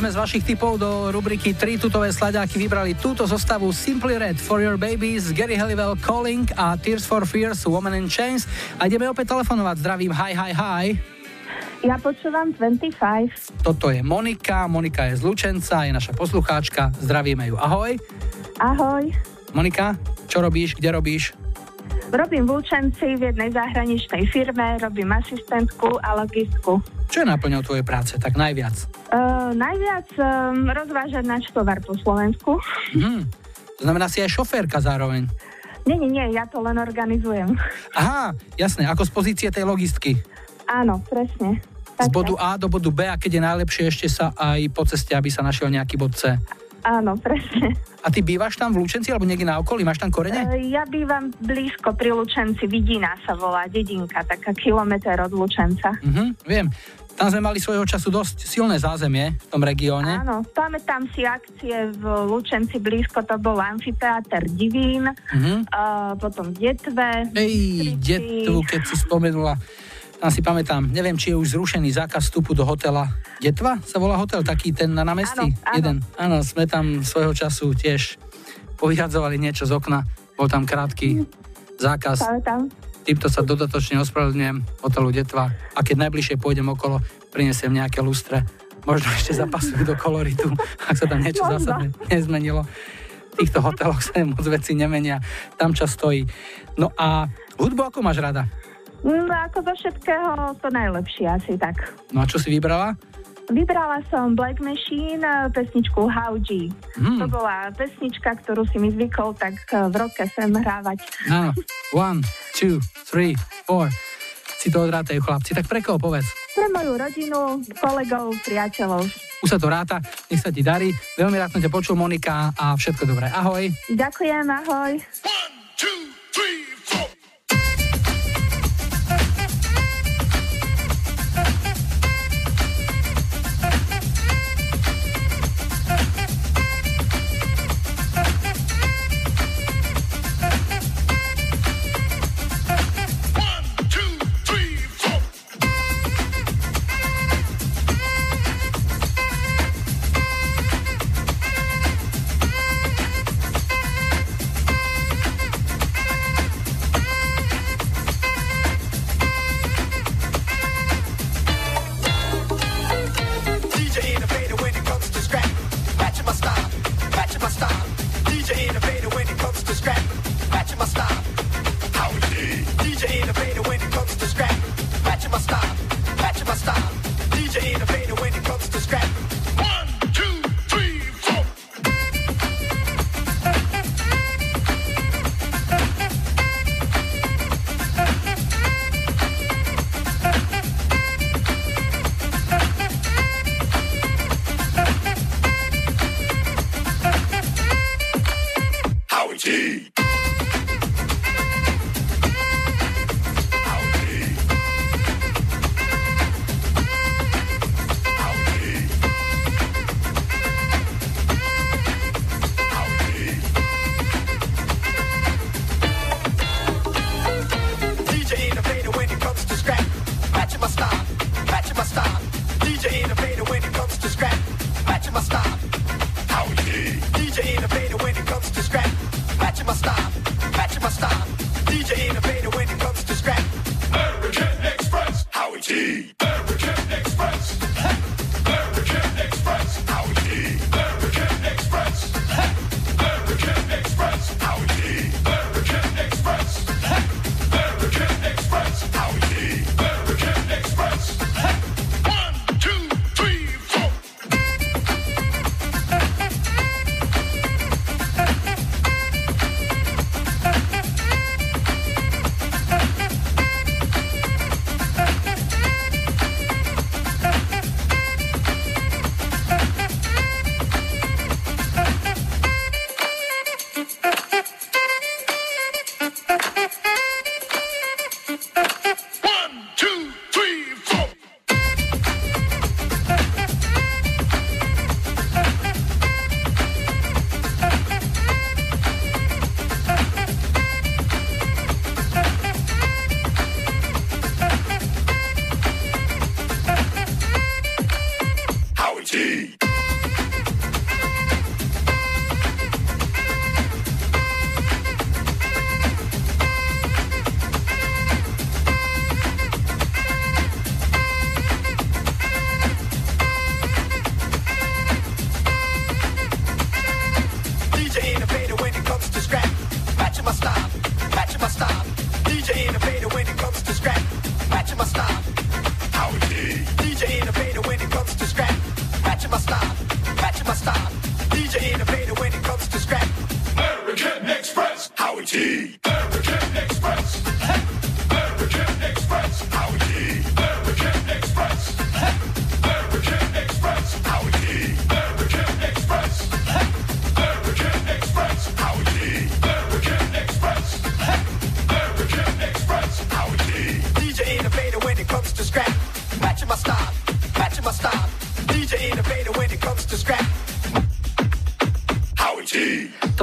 sme z vašich typov do rubriky 3 tutové sladáky vybrali túto zostavu Simply Red For Your Babies, Gary Halliwell Calling a Tears for Fears, Woman in Chains. A ideme opäť telefonovať. Zdravím, hi, hi, hi. Ja počúvam 25. Toto je Monika, Monika je z Lučenca, je naša poslucháčka. Zdravíme ju, ahoj. Ahoj. Monika, čo robíš, kde robíš? Robím v Lučenci v jednej zahraničnej firme, robím asistentku a logistku. Čo je náplňou tvojej práce, tak najviac? Uh, najviac um, rozvážať náš tovar po Slovensku. Mhm. To znamená si aj šoférka zároveň. Nie, nie, nie, ja to len organizujem. Aha, jasné, ako z pozície tej logistky. Áno, presne. Z bodu A do bodu B a keď je najlepšie ešte sa aj po ceste, aby sa našiel nejaký bod C. Áno, presne. A ty bývaš tam v Lučenci alebo niekde na okolí? Máš tam korene? Uh, ja bývam blízko pri Lučenci, Vidina sa volá, dedinka, taká kilometr od Lučenca. Mhm, viem. Tam sme mali svojho času dosť silné zázemie v tom regióne. Áno, pamätám si akcie v Lučenci blízko, to bol amfiteáter Divín, Mhm. uh, potom Detve. Ej, detvu, keď si spomenula. Tam si pamätám, neviem, či je už zrušený zákaz vstupu do hotela. Detva sa volá hotel, taký ten na námestí? Áno, áno. Jeden. Áno, sme tam svojho času tiež povyhadzovali niečo z okna. Bol tam krátky zákaz. Pamätám. Týmto sa dodatočne ospravedlňujem hotelu Detva. A keď najbližšie pôjdem okolo, prinesiem nejaké lustre. Možno ešte zapasujú do koloritu, ak sa tam niečo zásadne nezmenilo. V týchto hoteloch sa moc veci nemenia. Tam čas stojí. No a hudbu ako máš rada? No ako zo všetkého to najlepšie asi tak. No a čo si vybrala? Vybrala som Black Machine, eh, pesničku How G. Hmm. To bola pesnička, ktorú si mi zvykol tak eh, v roke sem hrávať. Áno. One, two, three, four. Si to odrátajú chlapci. Tak pre koho povedz? Pre moju rodinu, kolegov, priateľov. Už sa to ráta, nech sa ti darí. Veľmi rád som ťa počul, Monika, a všetko dobré. Ahoj. Ďakujem, ahoj. DJ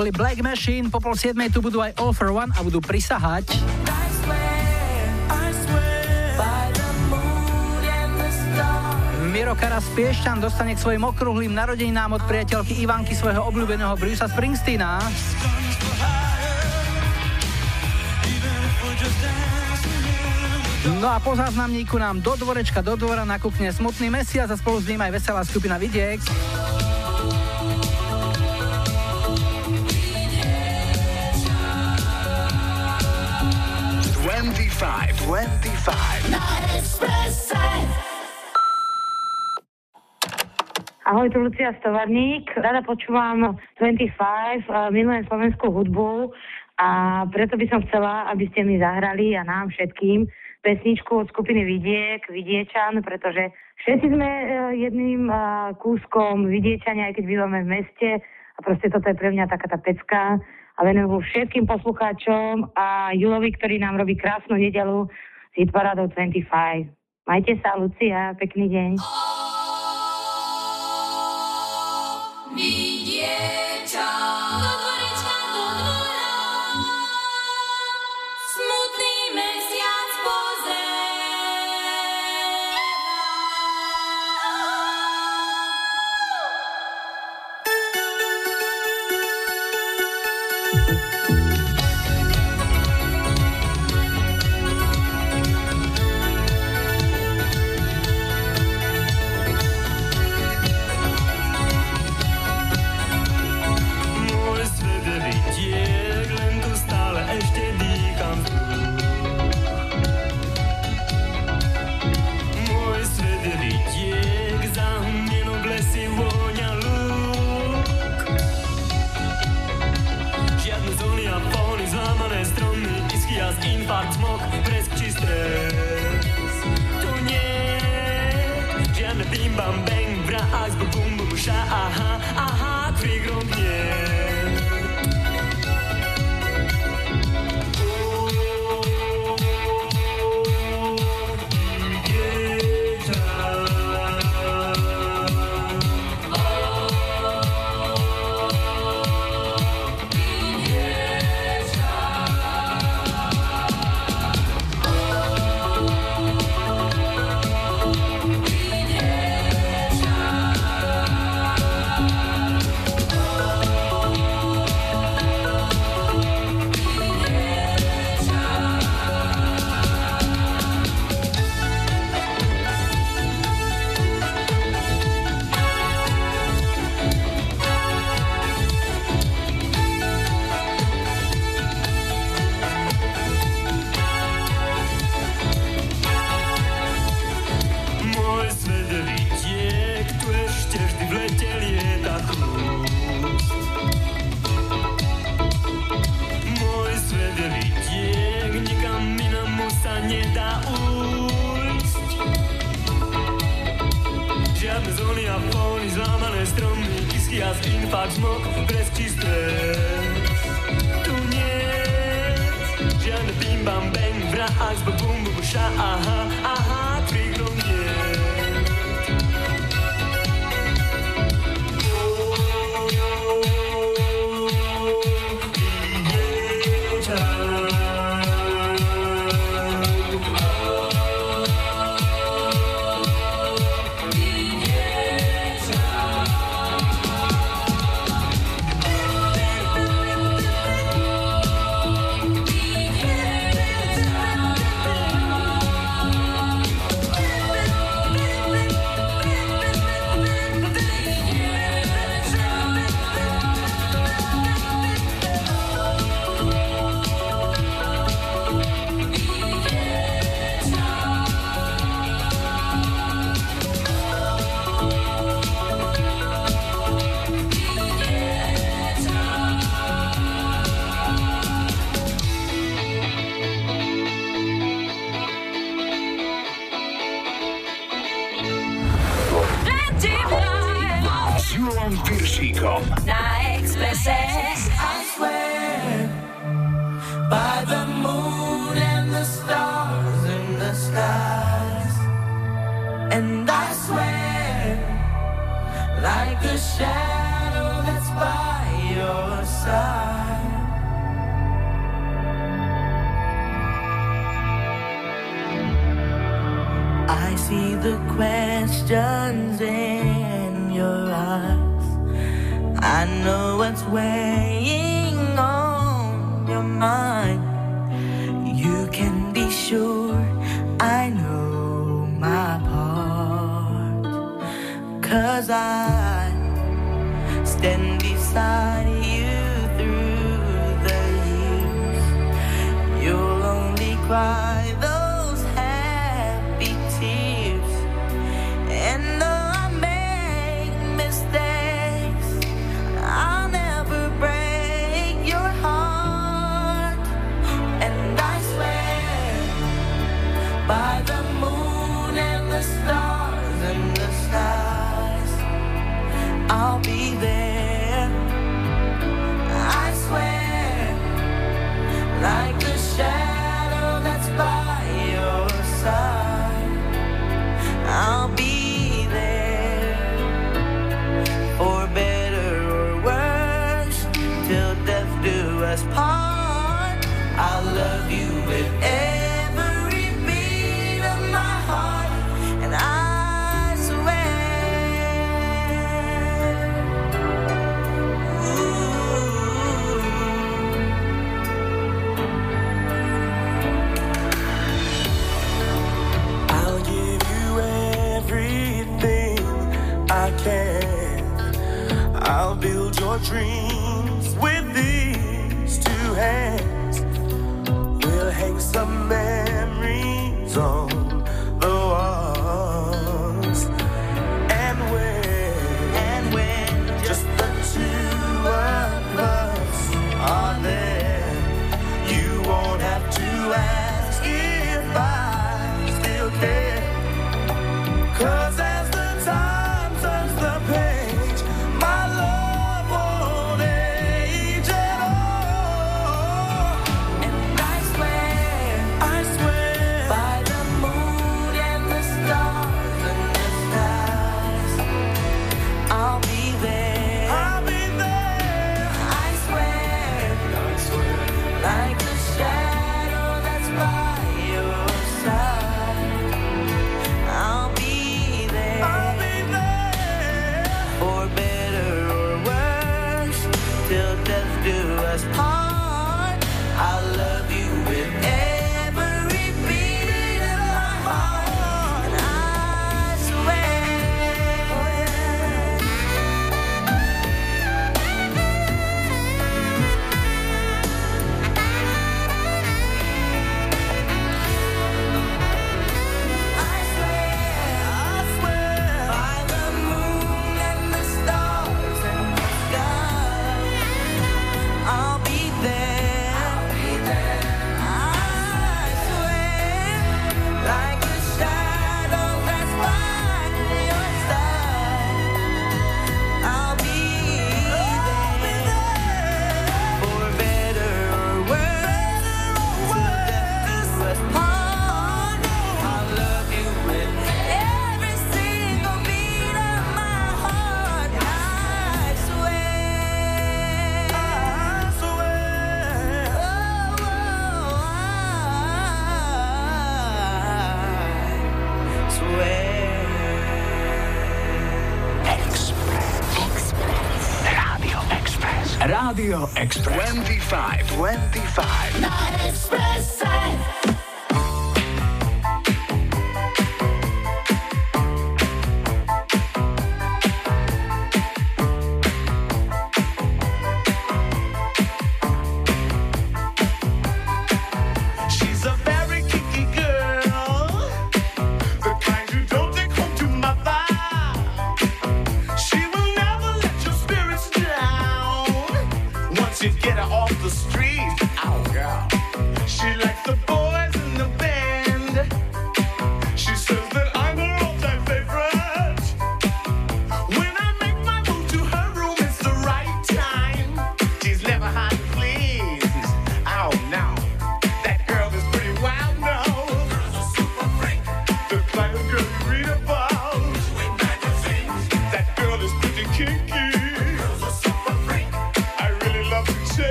boli Black Machine, po pol siedmej tu budú aj All for One a budú prisahať. Miro Karas Piešťan dostane k svojim okrúhlým narodeninám od priateľky Ivanky svojho obľúbeného Brucea Springsteena. No a po záznamníku nám do dvorečka, do dvora nakúkne smutný mesiac a spolu s ním aj veselá skupina Vidiek. 25, 25. Na Expresse. Ahoj, tu Lucia Stovarník. Rada počúvam 25, eh, milujem slovenskú hudbu a preto by som chcela, aby ste mi zahrali a nám všetkým pesničku od skupiny Vidiek, Vidiečan, pretože všetci sme eh, jedným eh, kúskom Vidiečania, aj keď bývame v meste a proste toto je pre mňa taká tá pecka a venujem ho všetkým poslucháčom a Julovi, ktorý nám robí krásnu nedelu s hitparádou 25. Majte sa, Lucia, pekný deň.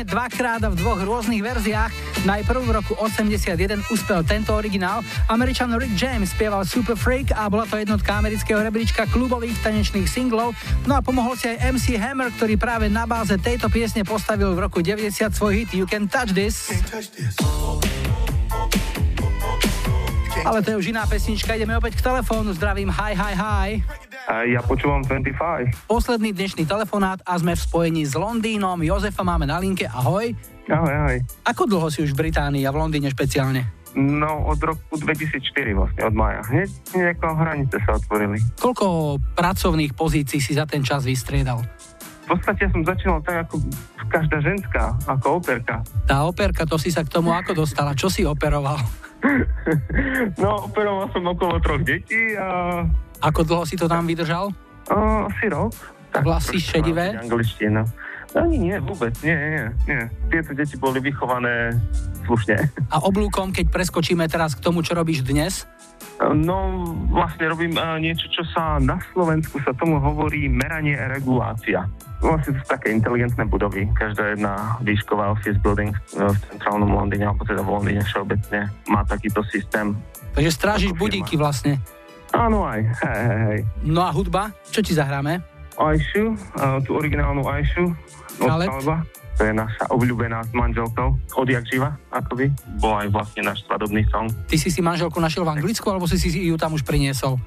Hneď dvakrát a v dvoch rôznych verziách. Najprv v roku 81 uspel tento originál. Američan Rick James spieval Super Freak a bola to jednotka amerického rebríčka klubových tanečných singlov. No a pomohol si aj MC Hammer, ktorý práve na báze tejto piesne postavil v roku 90 svoj hit You Can Touch This. Ale to je už iná pesnička, ideme opäť k telefónu, zdravím, hi, hi, hi. Ja počúvam 25. Posledný dnešný telefonát a sme v spojení s Londýnom. Jozefa máme na linke, ahoj. Ahoj, ahoj. Ako dlho si už v Británii a v Londýne špeciálne? No, od roku 2004 vlastne, od maja. Hneď, ako hranice sa otvorili. Koľko pracovných pozícií si za ten čas vystriedal? V podstate som začínal tak ako každá ženská, ako operka. Tá operka, to si sa k tomu ako dostala? Čo si operoval? No, operoval som okolo troch detí a... Ako dlho si to tam vydržal? Uh, asi rok. Vlasy šedivé? Angličtina. Ani nie, vôbec, nie, nie, nie. Tieto deti boli vychované slušne. A oblúkom, keď preskočíme teraz k tomu, čo robíš dnes? No, vlastne robím uh, niečo, čo sa na Slovensku sa tomu hovorí meranie a regulácia. Vlastne to sú také inteligentné budovy. Každá jedna výšková office building uh, v centrálnom Londýne, alebo teda v Londýne všeobecne, má takýto systém. Takže strážiš budíky vlastne. Áno aj, hej, hej, hej. No a hudba? Čo ti zahráme? Uh, tú originálnu od Khaled? To je naša obľúbená s manželkou, odjak živa, akoby. Bol aj vlastne náš svadobný song. Ty si si manželku našiel v Anglicku, alebo si si ju tam už priniesol?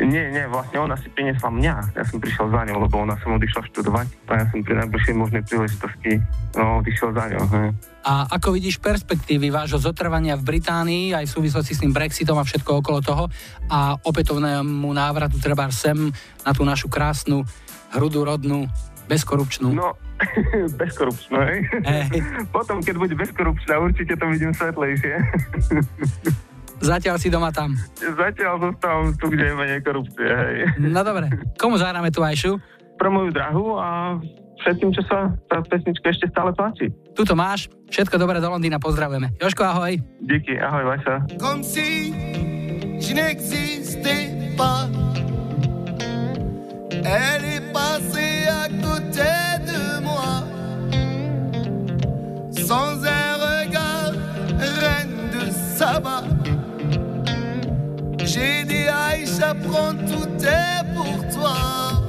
Nie, nie, vlastne ona si priniesla mňa. Ja som prišiel za ňou, lebo ona som odišla študovať a ja som pri najbližšej možnej príležitosti no, odišiel za ňou. Hej. A ako vidíš perspektívy vášho zotrvania v Británii, aj v súvislosti s tým Brexitom a všetko okolo toho a opätovnému návratu treba sem na tú našu krásnu, hrudú rodnú, bezkorupčnú. No, bezkorupčnú, hej? Potom, keď bude bezkorupčná, určite to vidím svetlejšie. Zatiaľ si doma tam. Zatiaľ zostávam tu, kde je menej korupcie, hej. No dobre, komu zahráme tu Ajšu? Pre moju drahu a všetkým, čo sa tá pesnička ešte stále páči. Tuto máš, všetko dobré do Londýna, pozdravujeme. Joško, ahoj. Díky, ahoj, Vaša. Comme si je n'existais pas. Elle est passée à côté de moi. Sans un regard, reine de Saba. J'ai dit Aïcha, prends tout est pour toi.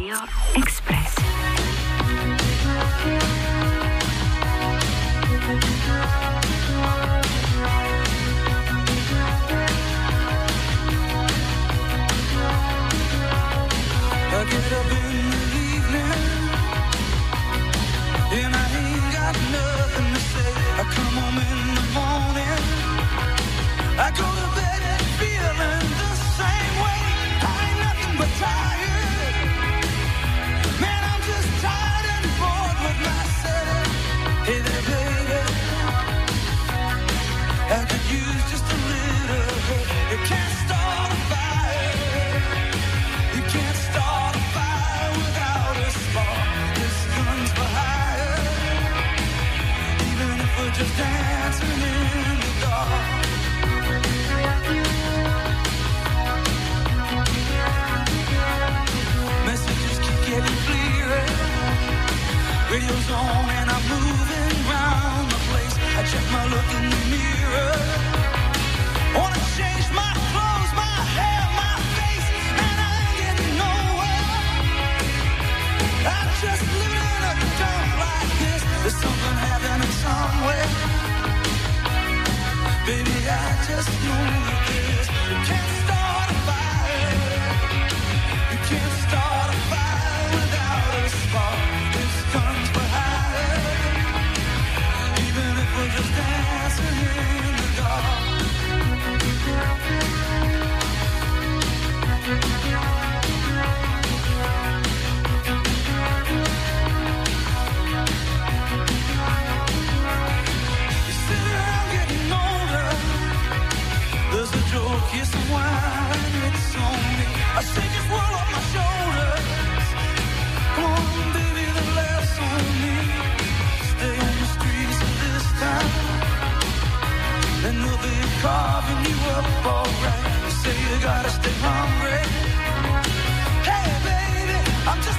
Rádio Express. I give it up dancing in the dark. Messages keep getting clearer. Radio's on and I'm moving the place. I check my look in the mirror. coming somewhere. Baby, I just know you cares.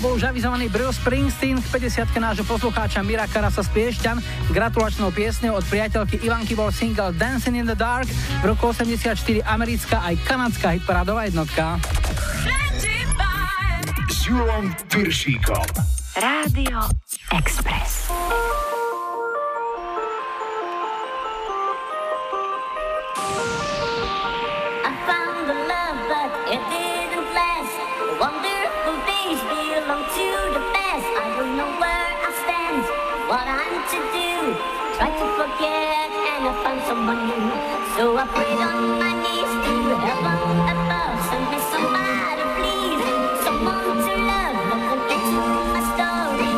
Bol už avizovaný Bruce Springsteen k 50 nášho poslucháča Mira Karasa z Piešťan. Gratulačnou piesňou od priateľky Ivanky bol single Dancing in the Dark v roku 84 americká aj kanadská hitparádová jednotka. S Julom Rádio Express. do the best. I don't know where I stand, what I'm to do. Try to forget and I find someone new. So I prayed on my knees to heaven above. Send me somebody, please, someone to love. My story,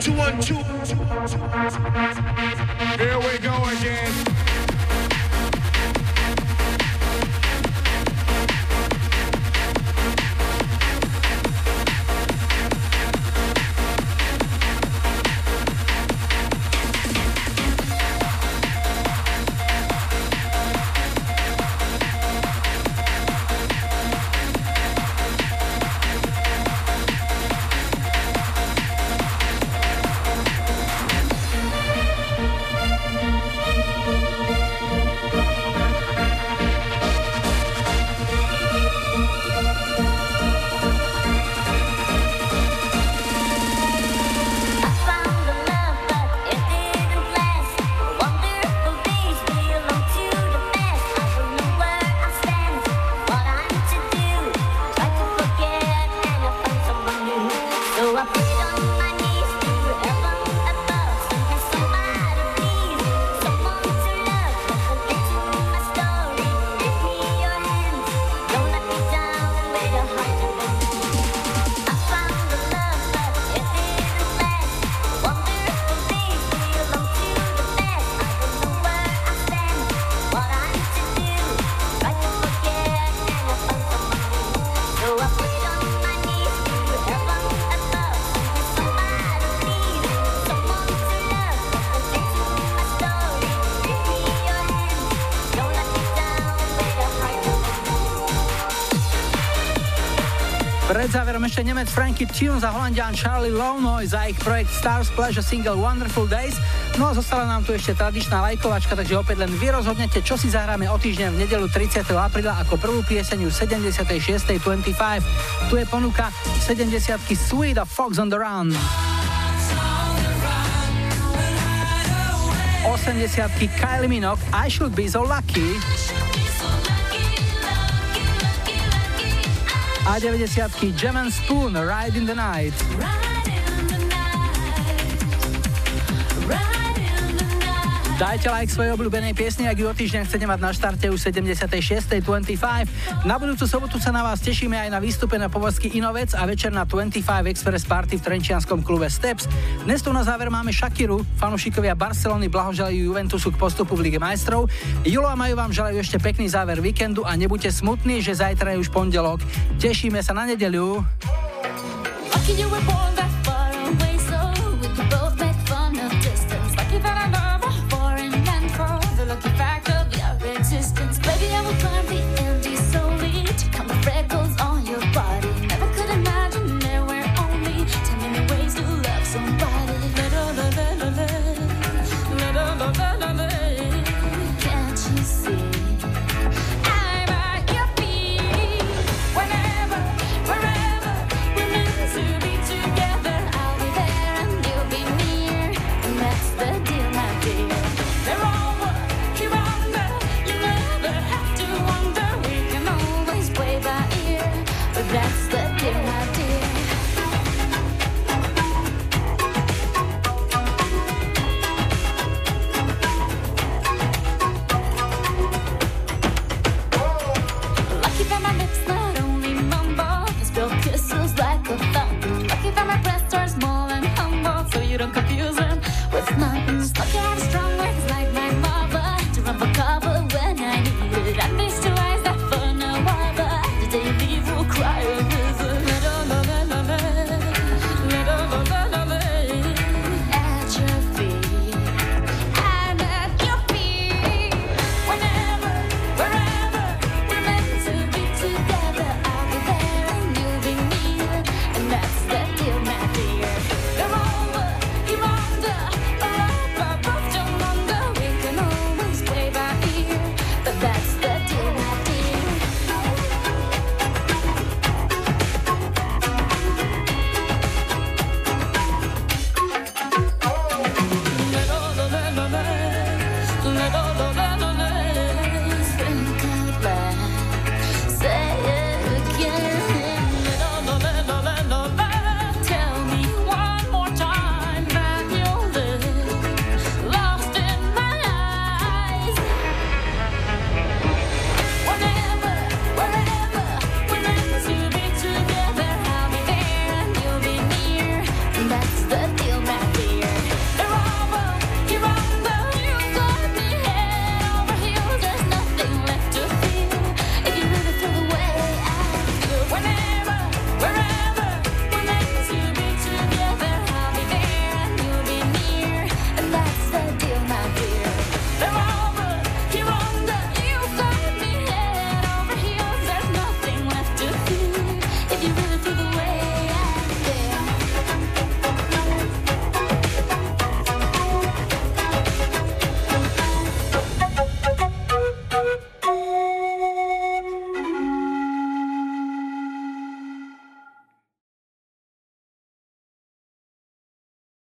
two, one, two. Ešte Nemec Frankie Tunes a Holandian Charlie Lownoy za ich projekt Stars Pleasure single Wonderful Days. No a zostala nám tu ešte tradičná lajkovačka, takže opäť len vy rozhodnete, čo si zahráme o týždeň v nedelu 30. apríla ako prvú pieseň 76.25. Tu je ponuka 70 Sweet a Fox on the Run. 80 Kylie Minogue I Should Be So Lucky. A 90 Jam and Spoon Ride in the Night. Dajte like svojej obľúbenej piesni, ak ju o týždeň chcete mať na štarte už 76.25. Na budúcu sobotu sa na vás tešíme aj na výstupe na povazky Inovec a večer na 25 Express Party v Trenčianskom klube Steps. Dnes tu na záver máme Shakiru, fanúšikovia Barcelony blahoželajú Juventusu k postupu v Lige majstrov. Julo a Maju vám želajú ešte pekný záver víkendu a nebuďte smutní, že zajtra je už pondelok. Tešíme sa na nedeľu. Lucky you were